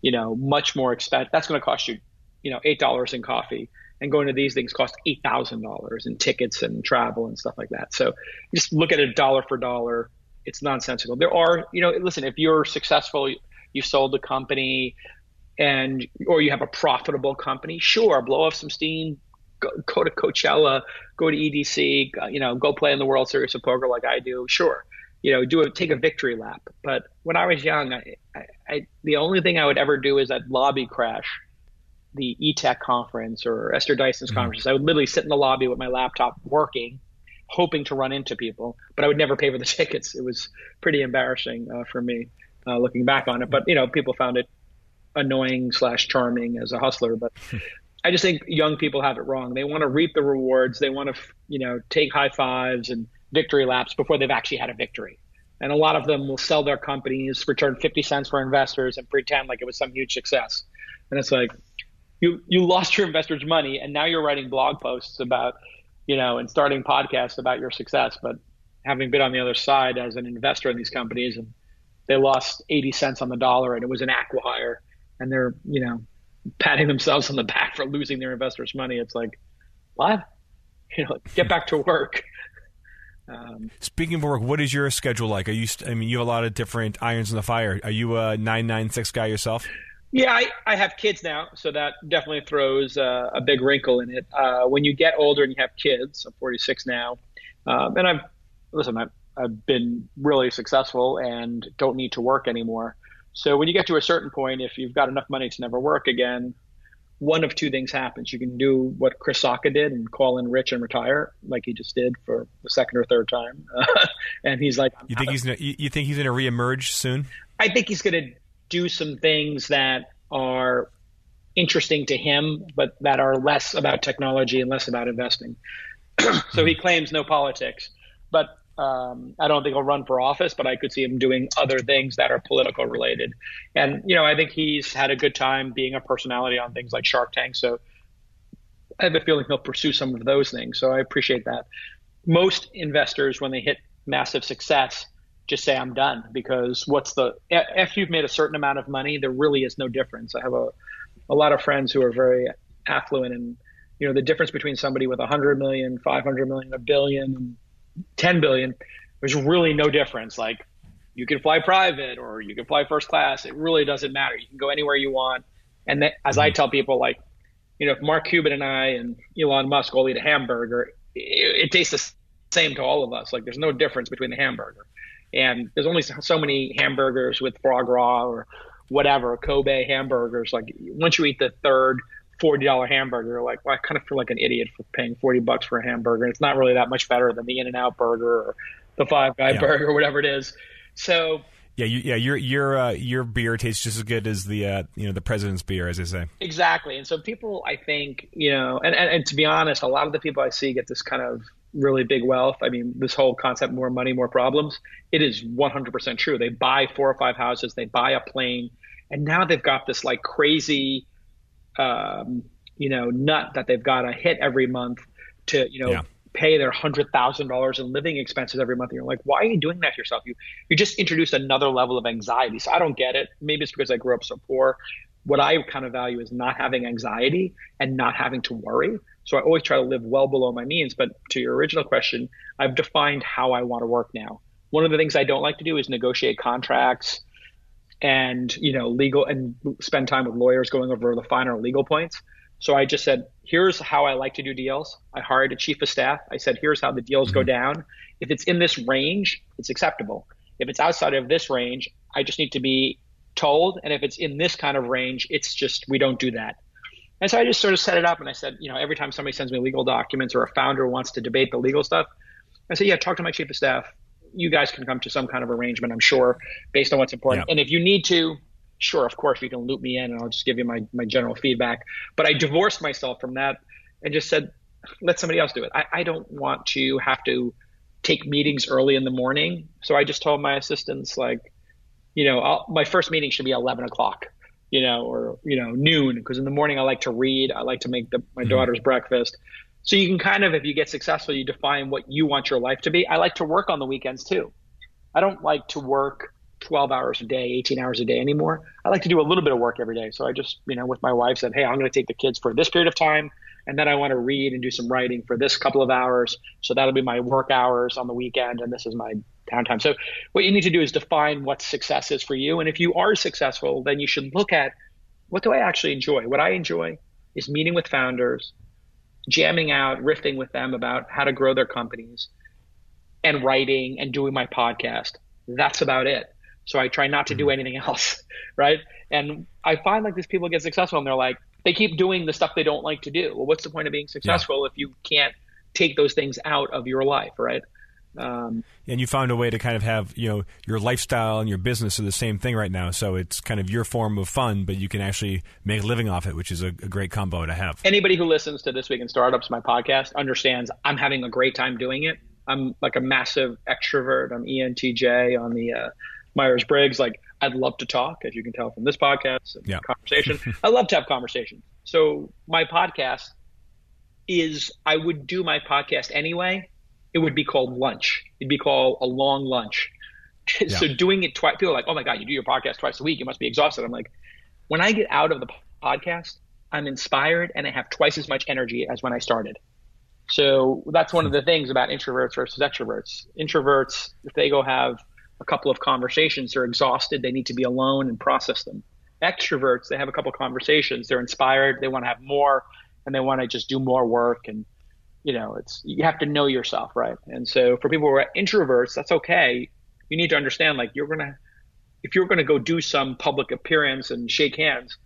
you know, much more expensive. That's going to cost you, you know, $8 in coffee. And going to these things cost $8,000 in tickets and travel and stuff like that. So just look at it dollar for dollar. It's nonsensical. There are, you know, listen, if you're successful, you sold a company and, or you have a profitable company, sure, blow off some steam, go, go to Coachella, go to EDC, you know, go play in the World Series of Poker like I do. Sure, you know, do a, take a victory lap. But when I was young, I, I, I the only thing I would ever do is at lobby crash, the ETech conference or Esther Dyson's mm-hmm. conference. I would literally sit in the lobby with my laptop working, hoping to run into people, but I would never pay for the tickets. It was pretty embarrassing uh, for me uh, looking back on it. But you know, people found it annoying slash charming as a hustler. But I just think young people have it wrong. They want to reap the rewards. They want to, you know, take high fives and victory laps before they've actually had a victory. And a lot of them will sell their companies, return 50 cents for investors, and pretend like it was some huge success. And it's like, you you lost your investors' money, and now you're writing blog posts about, you know, and starting podcasts about your success. But having been on the other side as an investor in these companies, and they lost 80 cents on the dollar, and it was an acquihire, and they're, you know, patting themselves on the back for losing their investors' money. It's like, what? You know, get back to work. Um, Speaking of work, what is your schedule like? Are you? I mean, you have a lot of different irons in the fire. Are you a nine nine six guy yourself? Yeah, I, I have kids now, so that definitely throws uh, a big wrinkle in it. Uh, when you get older and you have kids, I'm 46 now, um, and I've listen, I've, I've been really successful and don't need to work anymore. So when you get to a certain point, if you've got enough money to never work again, one of two things happens. You can do what Chris Sacca did and call in rich and retire, like he just did for the second or third time. and he's like, "You think he's gonna, you think he's going to reemerge soon?" I think he's going to do some things that are interesting to him, but that are less about technology and less about investing. so he hmm. claims no politics, but um, I don't think he'll run for office, but I could see him doing other things that are political related. And, you know, I think he's had a good time being a personality on things like Shark Tank. So I have a feeling he'll pursue some of those things. So I appreciate that. Most investors, when they hit massive success, just say, I'm done because what's the, if you've made a certain amount of money, there really is no difference. I have a, a lot of friends who are very affluent and, you know, the difference between somebody with 100 million, 500 million, a billion, 10 billion, there's really no difference. Like you can fly private or you can fly first class. It really doesn't matter. You can go anywhere you want. And that, as I mm-hmm. tell people, like, you know, if Mark Cuban and I and Elon Musk all eat a hamburger, it, it tastes the same to all of us. Like there's no difference between the hamburger. And there's only so many hamburgers with foie gras or whatever, Kobe hamburgers. Like once you eat the third, forty dollar hamburger. Like, well, I kind of feel like an idiot for paying forty bucks for a hamburger. And it's not really that much better than the In and Out burger or the Five Guy Yeah. burger or whatever it is. So Yeah, you, yeah, your your uh, your beer tastes just as good as the uh, you know the president's beer, as they say. Exactly. And so people, I think, you know, and, and, and to be honest, a lot of the people I see get this kind of really big wealth. I mean, this whole concept, more money, more problems, it is 100% true. They buy four or five houses, they buy a plane, and now they've got this like crazy, um, you know, nut that they've got to hit every month to, you know, Yeah. pay their hundred thousand dollars in living expenses every month. And you're like, why are you doing that to yourself? You you just introduced another level of anxiety. So I don't get it. Maybe it's because I grew up so poor. What I kind of value is not having anxiety and not having to worry. So I always try to live well below my means. But to your original question, I've defined how I want to work now. One of the things I don't like to do is negotiate contracts and you know legal and spend time with lawyers going over the finer legal points. So I just said, here's how I like to do deals. I hired a chief of staff. I said, here's how the deals go mm-hmm. down. If it's in this range, it's acceptable. If it's outside of this range, I just need to be told. And if it's in this kind of range, it's just we don't do that. And so I just sort of set it up and I said, you know, every time somebody sends me legal documents or a founder wants to debate the legal stuff, I say, yeah, talk to my chief of staff. You guys can come to some kind of arrangement, I'm sure, based on what's important. Yeah. And if you need to, sure, of course, you can loop me in and I'll just give you my, my general feedback. But I divorced myself from that and just said, let somebody else do it. I, I don't want to have to take meetings early in the morning. So I just told my assistants, like, you know, I'll, my first meeting should be 11 o'clock, you know, or, you know, noon, because in the morning I like to read. I like to make the, my mm-hmm. daughter's breakfast. So you can kind of, if you get successful, you define what you want your life to be. I like to work on the weekends too. I don't like to work 12 hours a day, 18 hours a day anymore. I like to do a little bit of work every day. So I just, you know, with my wife said, Hey, I'm going to take the kids for this period of time. And then I want to read and do some writing for this couple of hours. So that'll be my work hours on the weekend. And this is my downtime. So what you need to do is define what success is for you. And if you are successful, then you should look at what do I actually enjoy? What I enjoy is meeting with founders, jamming out, riffing with them about how to grow their companies and writing and doing my podcast. That's about it. So I try not to do mm-hmm. anything else, right? And I find like these people get successful and they're like, they keep doing the stuff they don't like to do. Well, what's the point of being successful if you can't take those things out of your life, right? Um, And you found a way to kind of have you know your lifestyle and your business are the same thing right now. So it's kind of your form of fun, but you can actually make a living off it, which is a, a great combo to have. anybody who listens to This Week in Startups, my podcast, understands I'm having a great time doing it. I'm like a massive extrovert. I'm ENTJ on the uh, Myers Briggs. Like, I'd love to talk, as you can tell from this podcast and Yeah. conversation. I love to have conversations. So, my podcast is I would do my podcast anyway. It would be called lunch. It'd be called a long lunch. so, doing it twice, people are like, oh my God, you do your podcast twice a week. You must be exhausted. I'm like, when I get out of the podcast, I'm inspired and I have twice as much energy as when I started. So that's one of the things about introverts versus extroverts. Introverts, if they go have a couple of conversations, they're exhausted. They need to be alone and process them. Extroverts, they have a couple of conversations, they're inspired, they want to have more, and they want to just do more work. And you know, it's you have to know yourself, right? And so for people who are introverts, that's okay. You need to understand, like you're gonna, if you're gonna go do some public appearance and shake hands,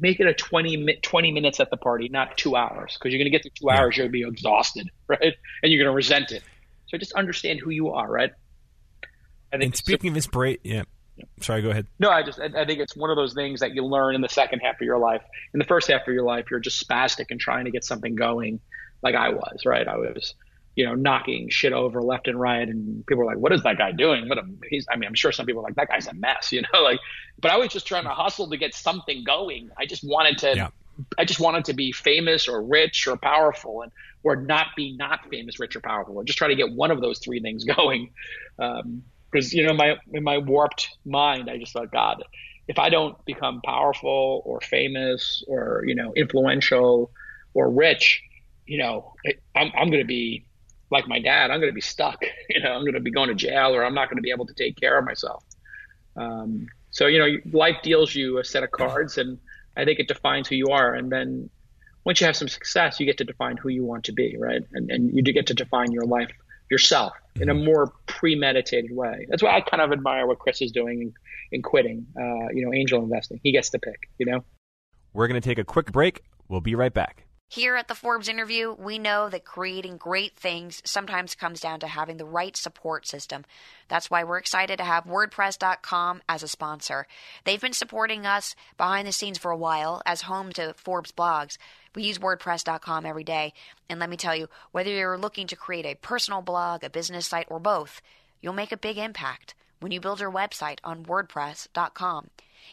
make it a 20, mi- 20 minutes at the party, not two hours, because you're going to get to two hours, you'll be exhausted, right? And you're going to resent it. So just understand who you are, right? I And speaking of inspiration, yeah. Sorry, go ahead. no, I just I I think it's one of those things that you learn in the second half of your life. In the first half of your life, you're just spastic and trying to get something going, like I was, right? I was, you know, knocking shit over left and right, and people were like, "What is that guy doing?" What a, he's. I mean, I'm sure some people are like, "That guy's a mess," you know, like. But I was just trying to hustle to get something going. I just wanted to. Yeah. I just wanted to be famous or rich or powerful, and or not be not famous, rich, or powerful, or just try to get one of those three things going. Um, because you know my in my warped mind i just thought god if i don't become powerful or famous or you know influential or rich you know it, i'm, I'm going to be like my dad i'm going to be stuck you know i'm going to be going to jail or i'm not going to be able to take care of myself um, so you know life deals you a set of cards and i think it defines who you are and then once you have some success you get to define who you want to be right and, and you do get to define your life yourself in a more premeditated way. That's why I kind of admire what Chris is doing in, in quitting, uh, you know, angel investing. He gets to pick, you know? We're going to take a quick break. We'll be right back. Here at the Forbes interview, we know that creating great things sometimes comes down to having the right support system. That's why we're excited to have WordPress.com as a sponsor. They've been supporting us behind the scenes for a while as home to Forbes blogs. We use WordPress.com every day. And let me tell you, whether you're looking to create a personal blog, a business site, or both, you'll make a big impact when you build your website on WordPress.com.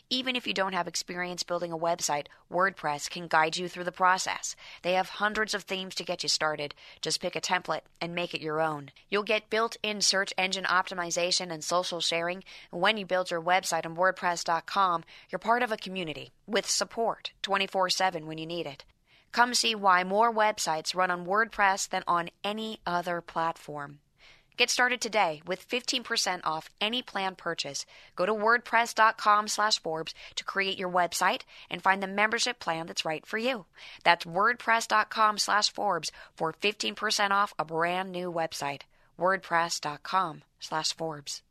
Even if you don't have experience building a website, WordPress can guide you through the process. They have hundreds of themes to get you started. Just pick a template and make it your own. You'll get built in search engine optimization and social sharing. When you build your website on WordPress.com, you're part of a community with support 24 7 when you need it. Come see why more websites run on WordPress than on any other platform. Get started today with 15% off any plan purchase. Go to wordpress.com slash Forbes to create your website and find the membership plan that's right for you. That's wordpress.com slash Forbes for 15% off a brand new website. wordpress.com slash Forbes.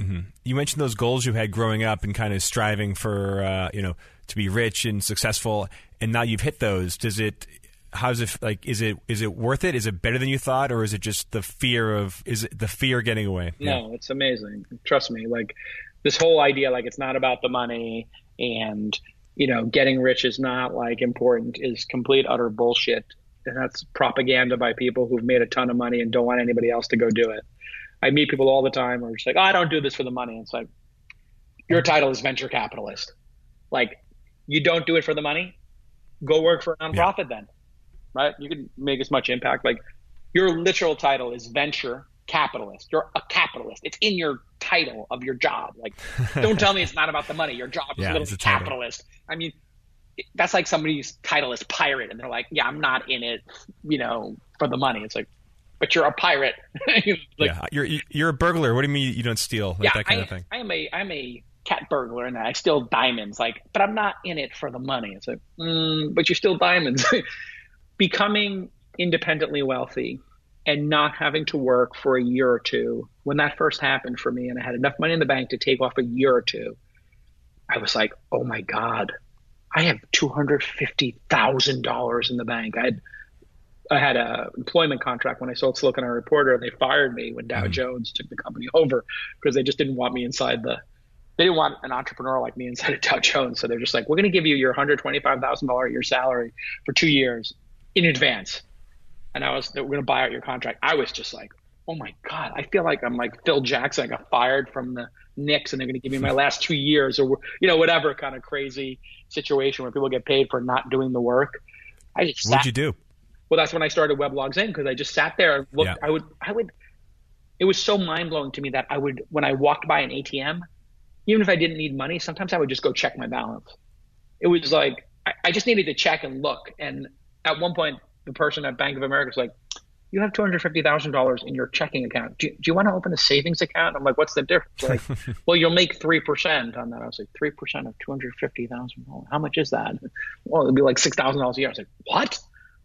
Mm-hmm. You mentioned those goals you had growing up and kind of striving for, uh, you know, to be rich and successful, and now you've hit those. Does it how's it like is it is it worth it? Is it better than you thought or is it just the fear of is it the fear getting away? No yeah. it's amazing. Trust me like this whole idea like it's not about the money and you know getting rich is not like important is complete utter bullshit. And that's propaganda by people who've made a ton of money and don't want anybody else to go do it. I meet people all the time who are just like oh, i don't do this for the money. It's like your title is venture capitalist. Like you don't do it for the money? Go work for a nonprofit yeah. then right? You can make as much impact. Like your literal title is venture capitalist. You're a capitalist. It's in your title of your job. Like, don't tell me it's not about the money. Your job is yeah, literally capitalist. I mean, that's like somebody's title is pirate, and they're like, yeah, I'm not in it, you know, for the money. It's like, but you're a pirate. like, yeah, you're you're a burglar. What do you mean you don't steal? Like yeah, that kind I, of thing. I am a I'm a cat burglar and I steal diamonds. Like, but I'm not in it for the money. It's like, mm, but you're steal diamonds. becoming independently wealthy and not having to work for a year or two when that first happened for me and i had enough money in the bank to take off a year or two i was like oh my god i have $250000 in the bank i had i had a employment contract when i sold Silicon Alley Reporter and they fired me when dow mm-hmm. jones took the company over because they just didn't want me inside the they didn't want an entrepreneur like me inside of Dow Jones. So they're just like, we're going to give you your $125,000 a year salary for two years in advance. And I was, we're going to buy out your contract. I was just like, oh my God, I feel like I'm like Phil Jackson. I got fired from the Knicks and they're going to give me my last two years or, you know, whatever kind of crazy situation where people get paid for not doing the work. I just What'd you do? Well, that's when I started Weblogs Inc. because I just sat there and looked. Yeah. I would, I would, it was so mind blowing to me that I would, when I walked by an ATM, even if I didn't need money, sometimes I would just go check my balance. It was like, I, I just needed to check and look. And at one point, the person at Bank of America was like, you have $250,000 in your checking account. Do, do you want to open a savings account? I'm like, what's the difference? Like, well, you'll make 3% on that. I was like, 3% of $250,000. How much is that? Well, it'd be like $6,000 a year. I was like, what?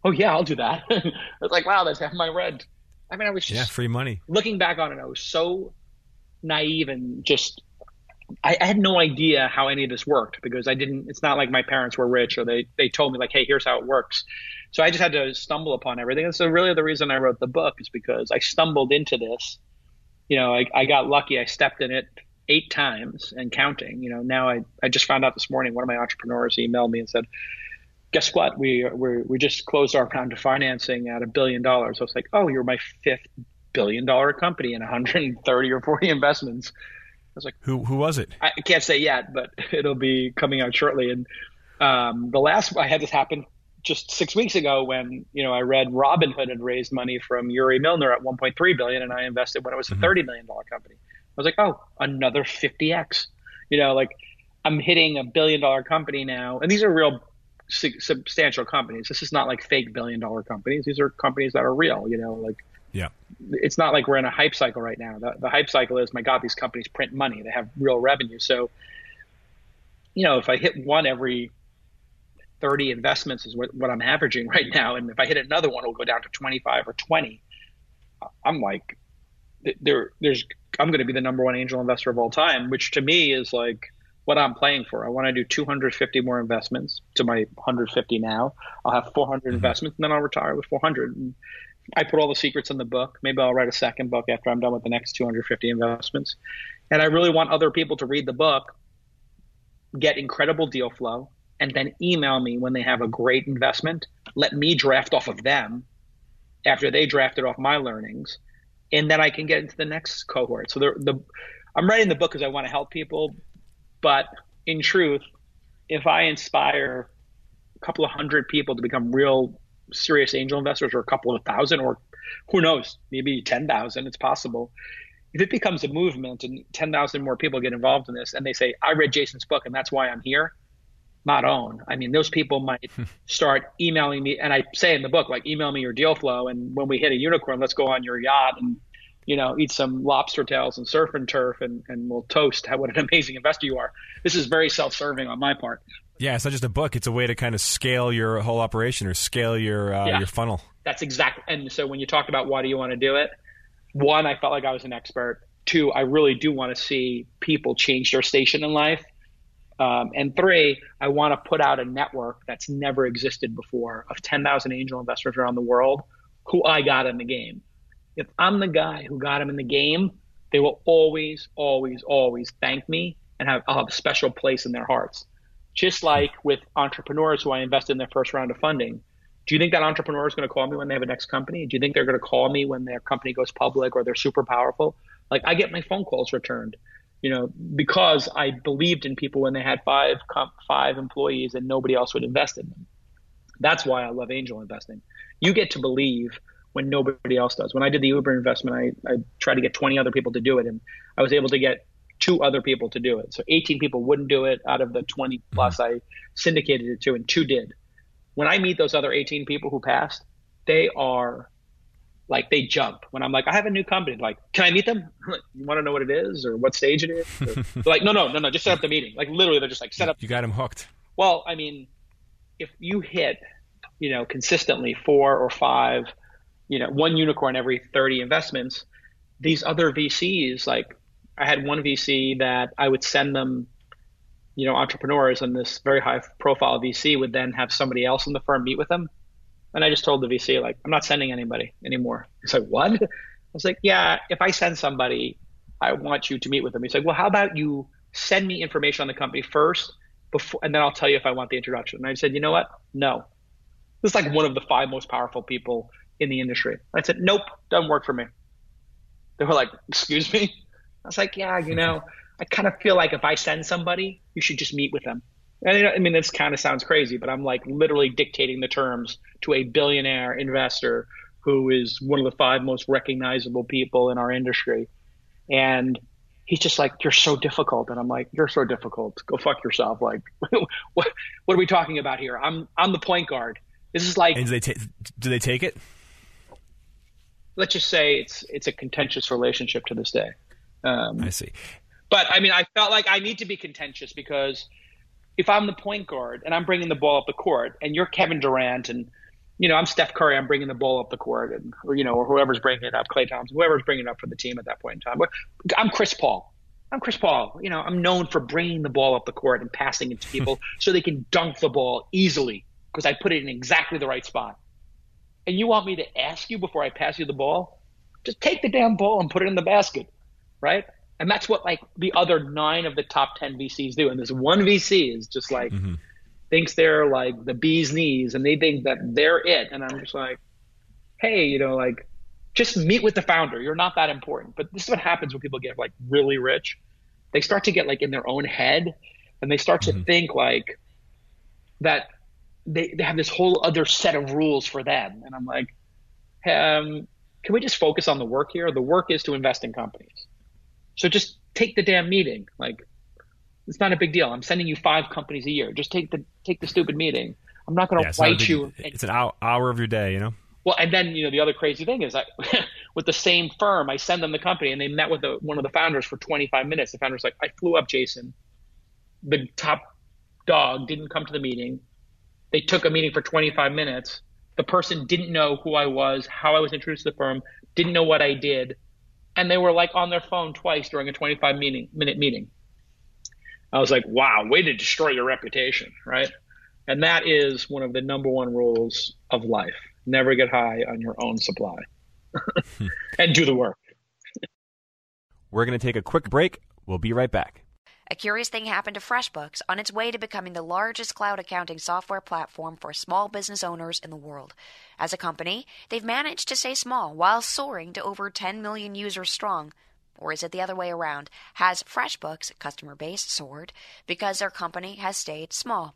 Oh, yeah, I'll do that. I was like, wow, that's half my rent. I mean, I was just. Yeah, free money. Looking back on it, I was so naive and just I, I, had no idea how any of this worked because I didn't. It's not like my parents were rich or they they told me like, hey, here's how it works. So I just had to stumble upon everything. And so really, the reason I wrote the book is because I stumbled into this. You know, I, I got lucky. I stepped in it eight times and counting. You know, now I I just found out this morning. One of my entrepreneurs emailed me and said, guess what? We we we just closed our round of financing at a billion dollars. I was like, oh, you're my fifth billion dollar company in 130 or 40 investments was like, who who was it? I can't say yet, but it'll be coming out shortly. And um, the last I had this happen just six weeks ago when you know I read Robinhood had raised money from Yuri Milner at 1.3 billion, and I invested when it was a mm-hmm. 30 million dollar company. I was like, oh, another 50x. You know, like I'm hitting a billion dollar company now, and these are real substantial companies. This is not like fake billion dollar companies. These are companies that are real. You know, like yeah. It's not like we're in a hype cycle right now. The, the hype cycle is, my God, these companies print money. They have real revenue. So, you know, if I hit one every 30 investments is what, what I'm averaging right now. And if I hit another one, it'll go down to 25 or 20. I'm like, there, there's, I'm going to be the number one angel investor of all time, which to me is like what I'm playing for. I want to do 250 more investments to my 150 now. I'll have 400 mm-hmm. investments, and then I'll retire with 400. And I put all the secrets in the book. Maybe I'll write a second book after I'm done with the next 250 investments. And I really want other people to read the book, get incredible deal flow, and then email me when they have a great investment. Let me draft off of them after they drafted off my learnings, and then I can get into the next cohort. So the, the I'm writing the book because I want to help people, but in truth, if I inspire a couple of hundred people to become real serious angel investors, or a couple of thousand, or who knows, maybe ten thousand, it's possible. If it becomes a movement and ten thousand more people get involved in this, and they say, "I read Jason's book and that's why I'm here," not own. I mean, those people might hmm. start emailing me, and I say in the book, like, email me your deal flow, and when we hit a unicorn, let's go on your yacht and you know eat some lobster tails and surf and turf, and and we'll toast how what an amazing investor you are. This is very self-serving on my part. Yeah, it's not just a book; it's a way to kind of scale your whole operation or scale your uh, yeah, your funnel. That's exactly. And so when you talked about why do you want to do it, one, I felt like I was an expert. Two, I really do want to see people change their station in life um, and three, I want to put out a network that's never existed before of 10,000 angel investors around the world who I got in the game. If I'm the guy who got them in the game, they will always, always, always thank me and have, I'll have a special place in their hearts. Just like with entrepreneurs who I invest in their first round of funding. Do you think that entrepreneur is going to call me when they have a next company? Do you think they're going to call me when their company goes public or they're super powerful? Like I get my phone calls returned you know, because I believed in people when they had five five employees and nobody else would invest in them. That's why I love angel investing. You get to believe when nobody else does. When I did the Uber investment, I, I tried to get 20 other people to do it, and I was able to get two other people to do it. So 18 people wouldn't do it out of the 20 plus mm-hmm. I syndicated it to, and two did. When I meet those other 18 people who passed, they are like they jump when I'm like, I have a new company. Like, can I meet them? you want to know what it is or what stage it is? they're like, no, no, no, no, just set up the meeting. Like literally, they're just like set up. You got them hooked. Well, I mean, if you hit, you know, consistently four or five, you know, one unicorn every 30 investments, these other VCs, like I had one VC that I would send them, you know, entrepreneurs, and this very high profile VC would then have somebody else in the firm meet with them and I just told the VC, like, I'm not sending anybody anymore. He's like, what? I was like, yeah, if I send somebody, I want you to meet with them. He's like, well, how about you send me information on the company first, before, and then I'll tell you if I want the introduction. And I said, you know what? No. This is like one of the five most powerful people in the industry. I said, nope, doesn't work for me. They were like, excuse me? I was like, yeah, you know, I kind of feel like if I send somebody, you should just meet with them. And I mean, this kind of sounds crazy, but I'm like literally dictating the terms to a billionaire investor who is one of the five most recognizable people in our industry. And he's just like, You're so difficult. And I'm like, You're so difficult. Go fuck yourself. Like, what, what are we talking about here? I'm, I'm the point guard. This is like. And do they, ta- do they take it? Let's just say it's it's a contentious relationship to this day. Um, I see. But I mean, I felt like I need to be contentious because if I'm the point guard and I'm bringing the ball up the court, and you're Kevin Durant, and you know I'm Steph Curry, I'm bringing the ball up the court, and or, you know, or whoever's bringing it up, Klay Thompson, whoever's bringing it up for the team at that point in time. But I'm Chris Paul. I'm Chris Paul. You know, I'm known for bringing the ball up the court and passing it to people so they can dunk the ball easily because I put it in exactly the right spot. And you want me to ask you before I pass you the ball? Just take the damn ball and put it in the basket, right? and that's what like the other nine of the top 10 vcs do. And this one vc is just like mm-hmm. thinks they're like the bee's knees and they think that they're it. And i'm just like hey you know like just meet with the founder. You're not that important. But this is what happens when people get like really rich. They start to get like in their own head and they start mm-hmm. to think like that they, they have this whole other set of rules for them. And i'm like um, can we just focus on the work here? The work is to invest in companies so just take the damn meeting. Like it's not a big deal. I'm sending you five companies a year. Just take the take the stupid meeting. I'm not going to yeah, big, you. It's an hour, hour of your day, you know. Well, and then you know the other crazy thing is I, with the same firm, I send them the company, and they met with the, one of the founders for 25 minutes. The founder's like, "I flew up Jason. The top dog didn't come to the meeting. They took a meeting for 25 minutes. The person didn't know who I was, how I was introduced to the firm, didn't know what I did and they were like on their phone twice during a 25 meeting, minute meeting. I was like, wow, way to destroy your reputation, right? And that is one of the number one rules of life. Never get high on your own supply and do the work. We're going to take a quick break. We'll be right back. A curious thing happened to FreshBooks on its way to becoming the largest cloud accounting software platform for small business owners in the world. As a company, they've managed to stay small while soaring to over 10 million users strong. Or is it the other way around? Has FreshBooks' customer base soared because their company has stayed small?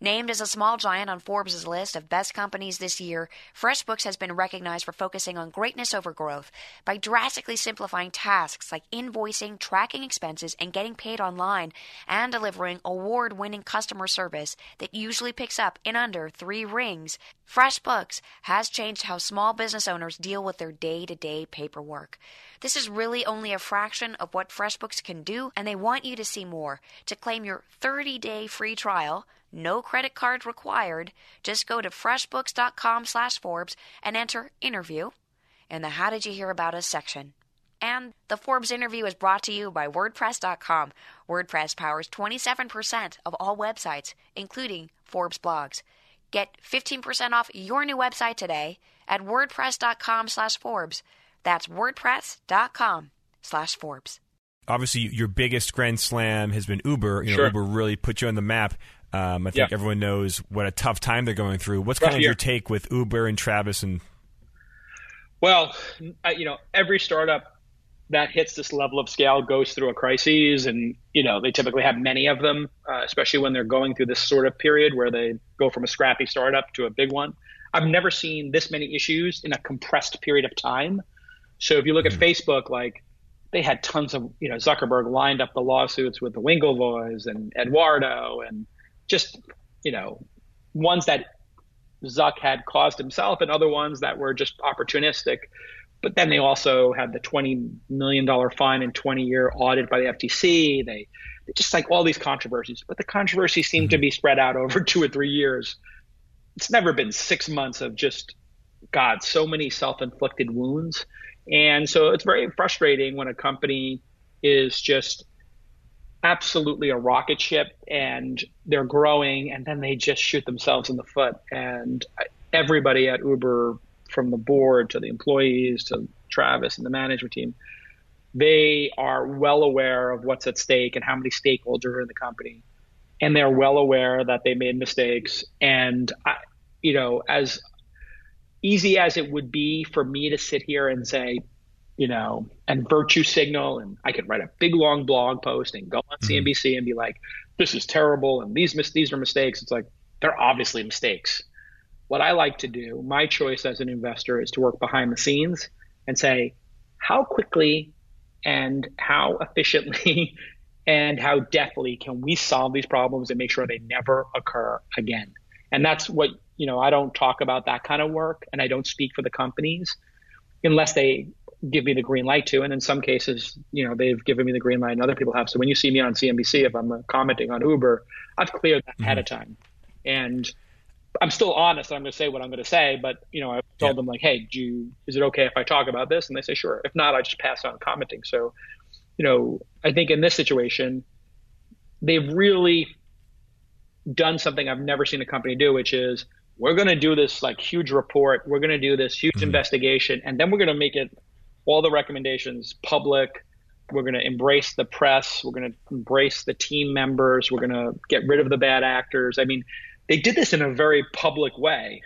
Named as a small giant on Forbes' list of best companies this year, FreshBooks has been recognized for focusing on greatness over growth by drastically simplifying tasks like invoicing, tracking expenses, and getting paid online, and delivering award winning customer service that usually picks up in under three rings. FreshBooks has changed how small business owners deal with their day to day paperwork. This is really only a fraction of what FreshBooks can do, and they want you to see more. To claim your 30 day free trial, no credit card required. Just go to freshbooks.com slash Forbes and enter interview in the How Did You Hear About Us section. And the Forbes interview is brought to you by WordPress.com. WordPress powers 27% of all websites, including Forbes blogs. Get 15% off your new website today at WordPress.com slash Forbes. That's WordPress.com slash Forbes. Obviously, your biggest grand slam has been Uber. You know, Sure. Uber really put you on the map. Um, I think Yeah. everyone knows what a tough time they're going through. What's Rough kind of year. your take with Uber and Travis and Well, I, you know, every startup that hits this level of scale goes through a crisis, and you know they typically have many of them, uh, especially when they're going through this sort of period where they go from a scrappy startup to a big one. I've never seen this many issues in a compressed period of time. So if you look at Facebook, like they had tons of, you know, Zuckerberg lined up the lawsuits with the Winklevoss and Eduardo, and just, you know, ones that Zuck had caused himself and other ones that were just opportunistic. But then they also had the $20 million fine and 20 year audit by the FTC. They, they just like all these controversies, but the controversies seem to be mm-hmm. spread out over two or three years. It's never been six months of just, God, so many self inflicted wounds. And so it's very frustrating when a company is just absolutely a rocket ship and they're growing and then they just shoot themselves in the foot. And everybody at Uber, from the board to the employees to Travis and the management team, they are well aware of what's at stake and how many stakeholders are in the company. And they're well aware that they made mistakes. And, I, you know, as easy as it would be for me to sit here and say, you know, and virtue signal, and I could write a big long blog post and go on mm-hmm. CNBC and be like, "This is terrible," and these mis- these are mistakes. It's like they're obviously mistakes. What I like to do, my choice as an investor, is to work behind the scenes and say, how quickly and how efficiently and how deftly can we solve these problems and make sure they never occur again. And that's what you know. I don't talk about that kind of work, and I don't speak for the companies unless they give me the green light to. And in some cases, you know, they've given me the green light and other people have. So when you see me on CNBC, if I'm uh, commenting on Uber, I've cleared that ahead of time. And I'm still honest. I'm going to say what I'm going to say, but you know, I told them like, Hey, do you, is it okay if I talk about this? And they say, sure. If not, I just pass on commenting. So, you know, I think in this situation, they've really done something I've never seen a company do, which is we're going to do this like huge report. We're going to do this huge investigation, and then we're going to make it all the recommendations public. We're going to embrace the press. We're going to embrace the team members. We're going to get rid of the bad actors. I mean, they did this in a very public way,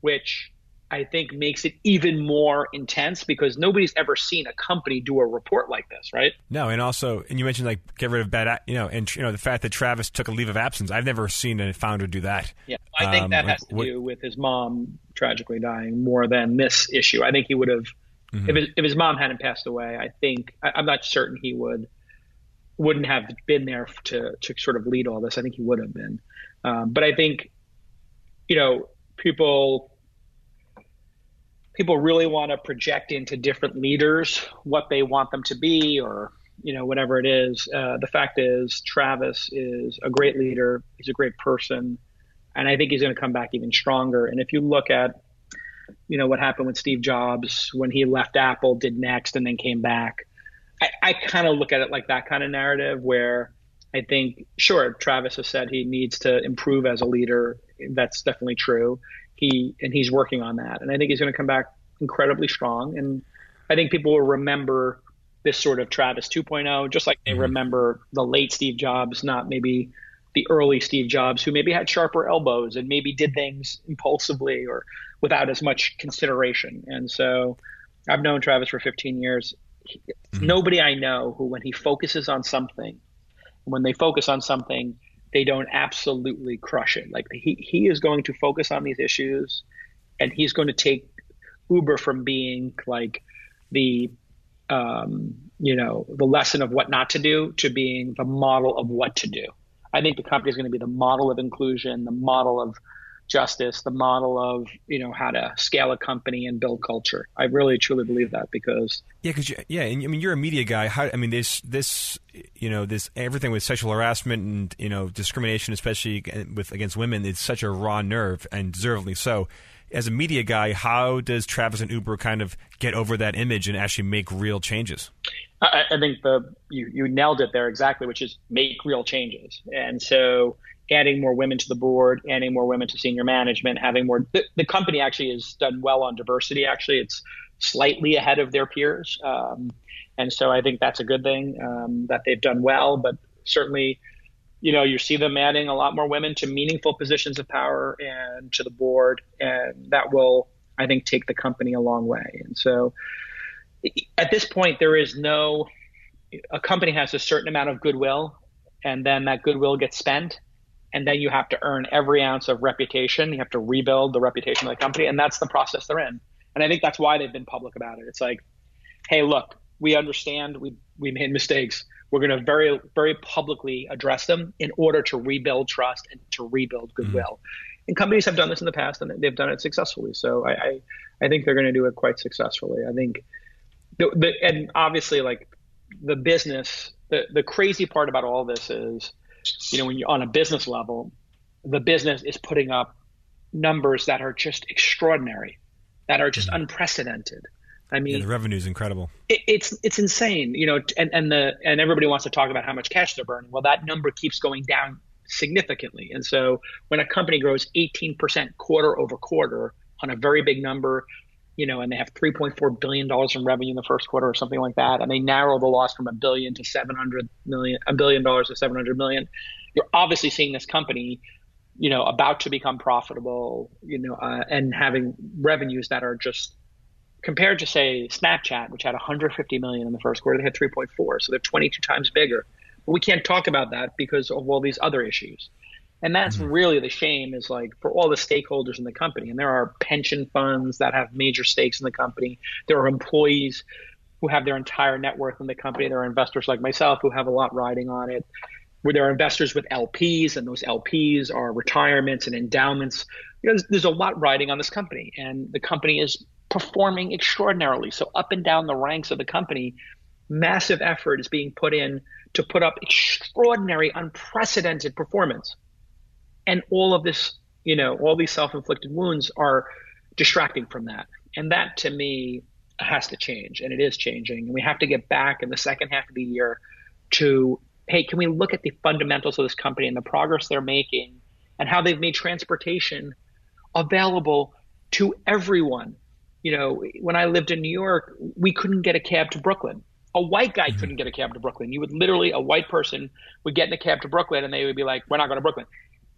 which I think makes it even more intense because nobody's ever seen a company do a report like this, right? No, and also, and you mentioned like get rid of bad, you know, and you know the fact that Travis took a leave of absence. I've never seen a founder do that. Yeah, I think Um, that has to what- do with his mom tragically dying more than this issue. I think he would have, Mm-hmm. if, his, if his mom hadn't passed away, I think I, I'm not certain he would wouldn't have been there to to sort of lead all this. I think he would have been, um, but I think, you know, people people really want to project into different leaders what they want them to be or you know whatever it is uh, the fact is travis is a great leader he's a great person and i think he's going to come back even stronger and if you look at you know what happened with steve jobs when he left apple did next and then came back i, I kind of look at it like that kind of narrative where I think, sure, Travis has said he needs to improve as a leader. That's definitely true. He and he's working on that, and I think he's going to come back incredibly strong. And I think people will remember this sort of Travis 2.0, just like they mm-hmm. remember the late Steve Jobs, not maybe the early Steve Jobs, who maybe had sharper elbows and maybe did things impulsively or without as much consideration. And so I've known Travis for 15 years. Mm-hmm. Nobody I know who, when he focuses on something, when they focus on something, they don't absolutely crush it. Like he, he is going to focus on these issues and he's going to take Uber from being like the, um, you know, the lesson of what not to do to being the model of what to do. I think the company is going to be the model of inclusion, the model of justice, the model of you know how to scale a company and build culture. I really truly believe that because yeah, because yeah, and I mean you're a media guy. How I mean this this you know this everything with sexual harassment and you know discrimination, especially with against women, it's such a raw nerve and deservedly so. As a media guy, how does Travis and Uber kind of get over that image and actually make real changes? I, I think the you you nailed it there exactly, which is make real changes. And so adding more women to the board, adding more women to senior management, having more. The, the company actually has done well on diversity. Actually, it's slightly ahead of their peers, um, and so I think that's a good thing um, that they've done well. But certainly, you know, you see them adding a lot more women to meaningful positions of power and to the board, and that will, I think, take the company a long way. And so, at this point, there is no. A company has a certain amount of goodwill, and then that goodwill gets spent and then you have to earn every ounce of reputation. You have to rebuild the reputation of the company, and that's the process they're in. And I think that's why they've been public about it. It's like, hey, look, we understand we we made mistakes. We're going to very very publicly address them in order to rebuild trust and to rebuild goodwill. Mm-hmm. And companies have done this in the past, and they've done it successfully. So I I, I think they're going to do it quite successfully. I think, the, the, and obviously, like the business, the the crazy part about all this is you know, when you're on a business level, the business is putting up numbers that are just extraordinary, that are just mm-hmm. unprecedented. I mean, yeah, the revenue is incredible. It, it's it's insane, you know, and and the and everybody wants to talk about how much cash they're burning. Well, that number keeps going down significantly, and so when a company grows 18% quarter over quarter on a very big number, you know, and they have 3.4 billion dollars in revenue in the first quarter or something like that, and they narrow the loss from a billion to 700 million, a billion dollars to 700 million. You're obviously seeing this company, you know, about to become profitable, you know, uh, and having revenues that are just compared to say Snapchat, which had 150 million in the first quarter, they had 3.4, so they're 22 times bigger. But we can't talk about that because of all these other issues. And that's mm-hmm. really the shame is like for all the stakeholders in the company. And there are pension funds that have major stakes in the company. There are employees who have their entire net worth in the company. There are investors like myself who have a lot riding on it. Where there are investors with LPs, and those LPs are retirements and endowments. You know, there's, there's a lot riding on this company, and the company is performing extraordinarily. So up and down the ranks of the company, massive effort is being put in to put up extraordinary, unprecedented performance. And all of this you know all these self-inflicted wounds are distracting from that. And that to me has to change and it is changing. And we have to get back in the second half of the year to hey can we look at the fundamentals of this company and the progress they're making and how they've made transportation available to everyone you know when i lived in new york we couldn't get a cab to brooklyn a white guy mm-hmm. couldn't get a cab to brooklyn you would literally a white person would get in a cab to brooklyn and they would be like we're not going to brooklyn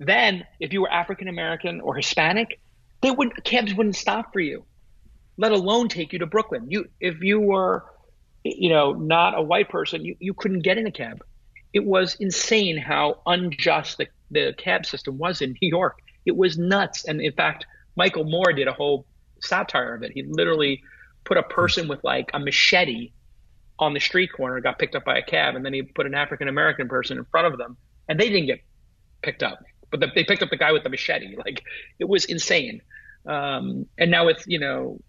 then, if you were African American or Hispanic, they wouldn't cabs wouldn't stop for you, let alone take you to Brooklyn. You if you were, you know, not a white person, you, you couldn't get in a cab. It was insane how unjust the, the cab system was in New York. It was nuts. And in fact, Michael Moore did a whole satire of it. He literally put a person with like a machete on the street corner, got picked up by a cab, and then he put an African American person in front of them, and they didn't get picked up but the, they picked up the guy with the machete. Like it was insane. Um, and now with you know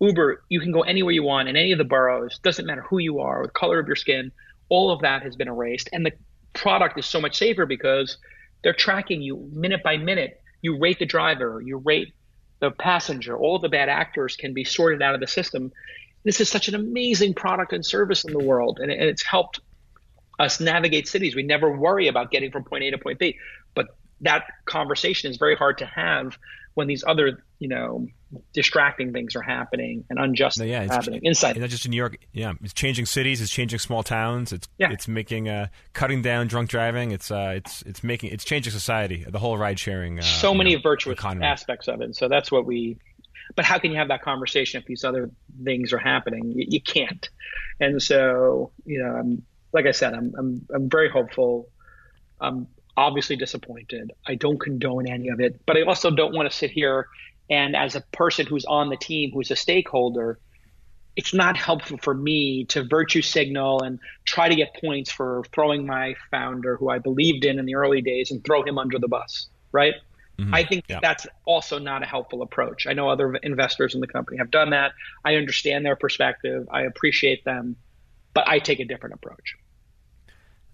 Uber, you can go anywhere you want in any of the boroughs. Doesn't matter who you are, the color of your skin. All of that has been erased, and the product is so much safer because they're tracking you minute by minute. You rate the driver, you rate the passenger. All the bad actors can be sorted out of the system. This is such an amazing product and service in the world, and, it's helped us navigate cities. We never worry about getting from point A to point B. But that conversation is very hard to have when these other, you know, distracting things are happening and unjust No, yeah, it's, happening inside. Not just in New York. Yeah, it's changing cities. It's changing small towns. It's Yeah. it's making uh, cutting down drunk driving. It's uh, it's it's making it's changing society. The whole ride sharing. Uh, so many know, virtuous economy. aspects of it. So that's what we. But how can you have that conversation if these other things are happening? You, you can't. And so you know, I'm, like I said, I'm I'm I'm very hopeful. I'm obviously disappointed. I don't condone any of it, but I also don't want to sit here and as a person who's on the team, who's a stakeholder, it's not helpful for me to virtue signal and try to get points for throwing my founder, who I believed in in the early days, and throw him under the bus, right? Mm-hmm. I think Yeah. that's also not a helpful approach. I know other investors in the company have done that. I understand their perspective. I appreciate them, but I take a different approach.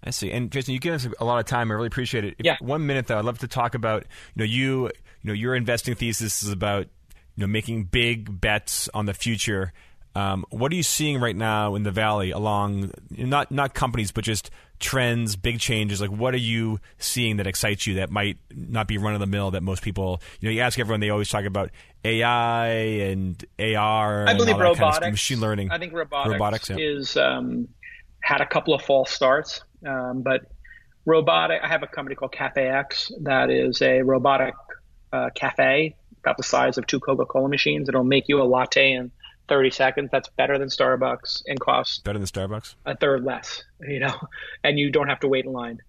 I see. And Jason, you give us a lot of time. I really appreciate it. If- Yeah. One minute though, I'd love to talk about you know you you know your investing thesis is about you know making big bets on the future. Um, what are you seeing right now in the valley along not not companies but just trends, big changes? Like what are you seeing that excites you that might not be run of the mill that most people you know you ask everyone they always talk about AI and AR. I and believe that kind of robotics, machine learning. I think robotics, Robotics, yeah. is um, had a couple of false starts, um, but robotic. I have a company called Cafe X that is a robotic uh, cafe about the size of two Coca-Cola machines. It'll make you a latte in 30 seconds. That's better than Starbucks and costs Better than Starbucks. a third less, you know, and you don't have to wait in line.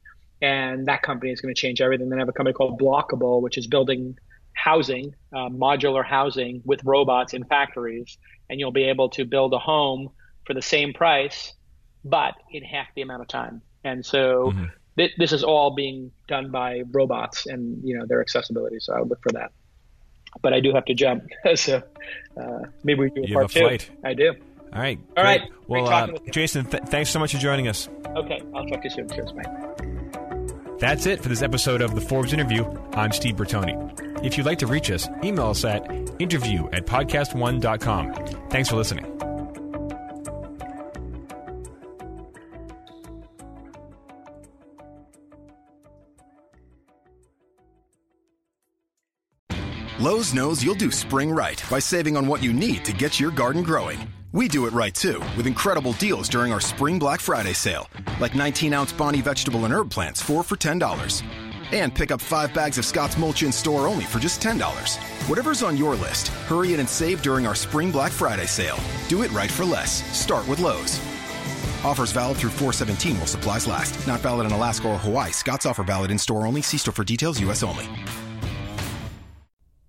And that company is going to change everything. Then I have a company called Blokable, which is building housing, uh, modular housing with robots in factories. And you'll be able to build a home for the same price, but in half the amount of time. And so thi- this is all being done by robots and, you know, their accessibility. So I would look for that. But I do have to jump. so uh, maybe we do a You part have a two. flight. I do. All right. All right. great. Great Well, uh. Jason, th- thanks so much for joining us. Okay. I'll talk to you soon. Cheers, mate. That's it for this episode of the Forbes interview. I'm Steve Bertoni. If you'd like to reach us, email us at interview at podcast1.com. Thanks for listening. Lowe's knows you'll do spring right by saving on what you need to get your garden growing. We do it right too, with incredible deals during our Spring Black Friday sale, like 19 ounce Bonnie vegetable and herb plants, 4 for $10. And pick up 5 bags of Scotts Mulch in store only for just $10. Whatever's on your list, hurry in and save during our Spring Black Friday sale. Do it right for less. Start with Lowe's. Offers valid through 417 while supplies last. Not valid in Alaska or Hawaii. Scotts offer valid in store only. See store for details, U.S. only.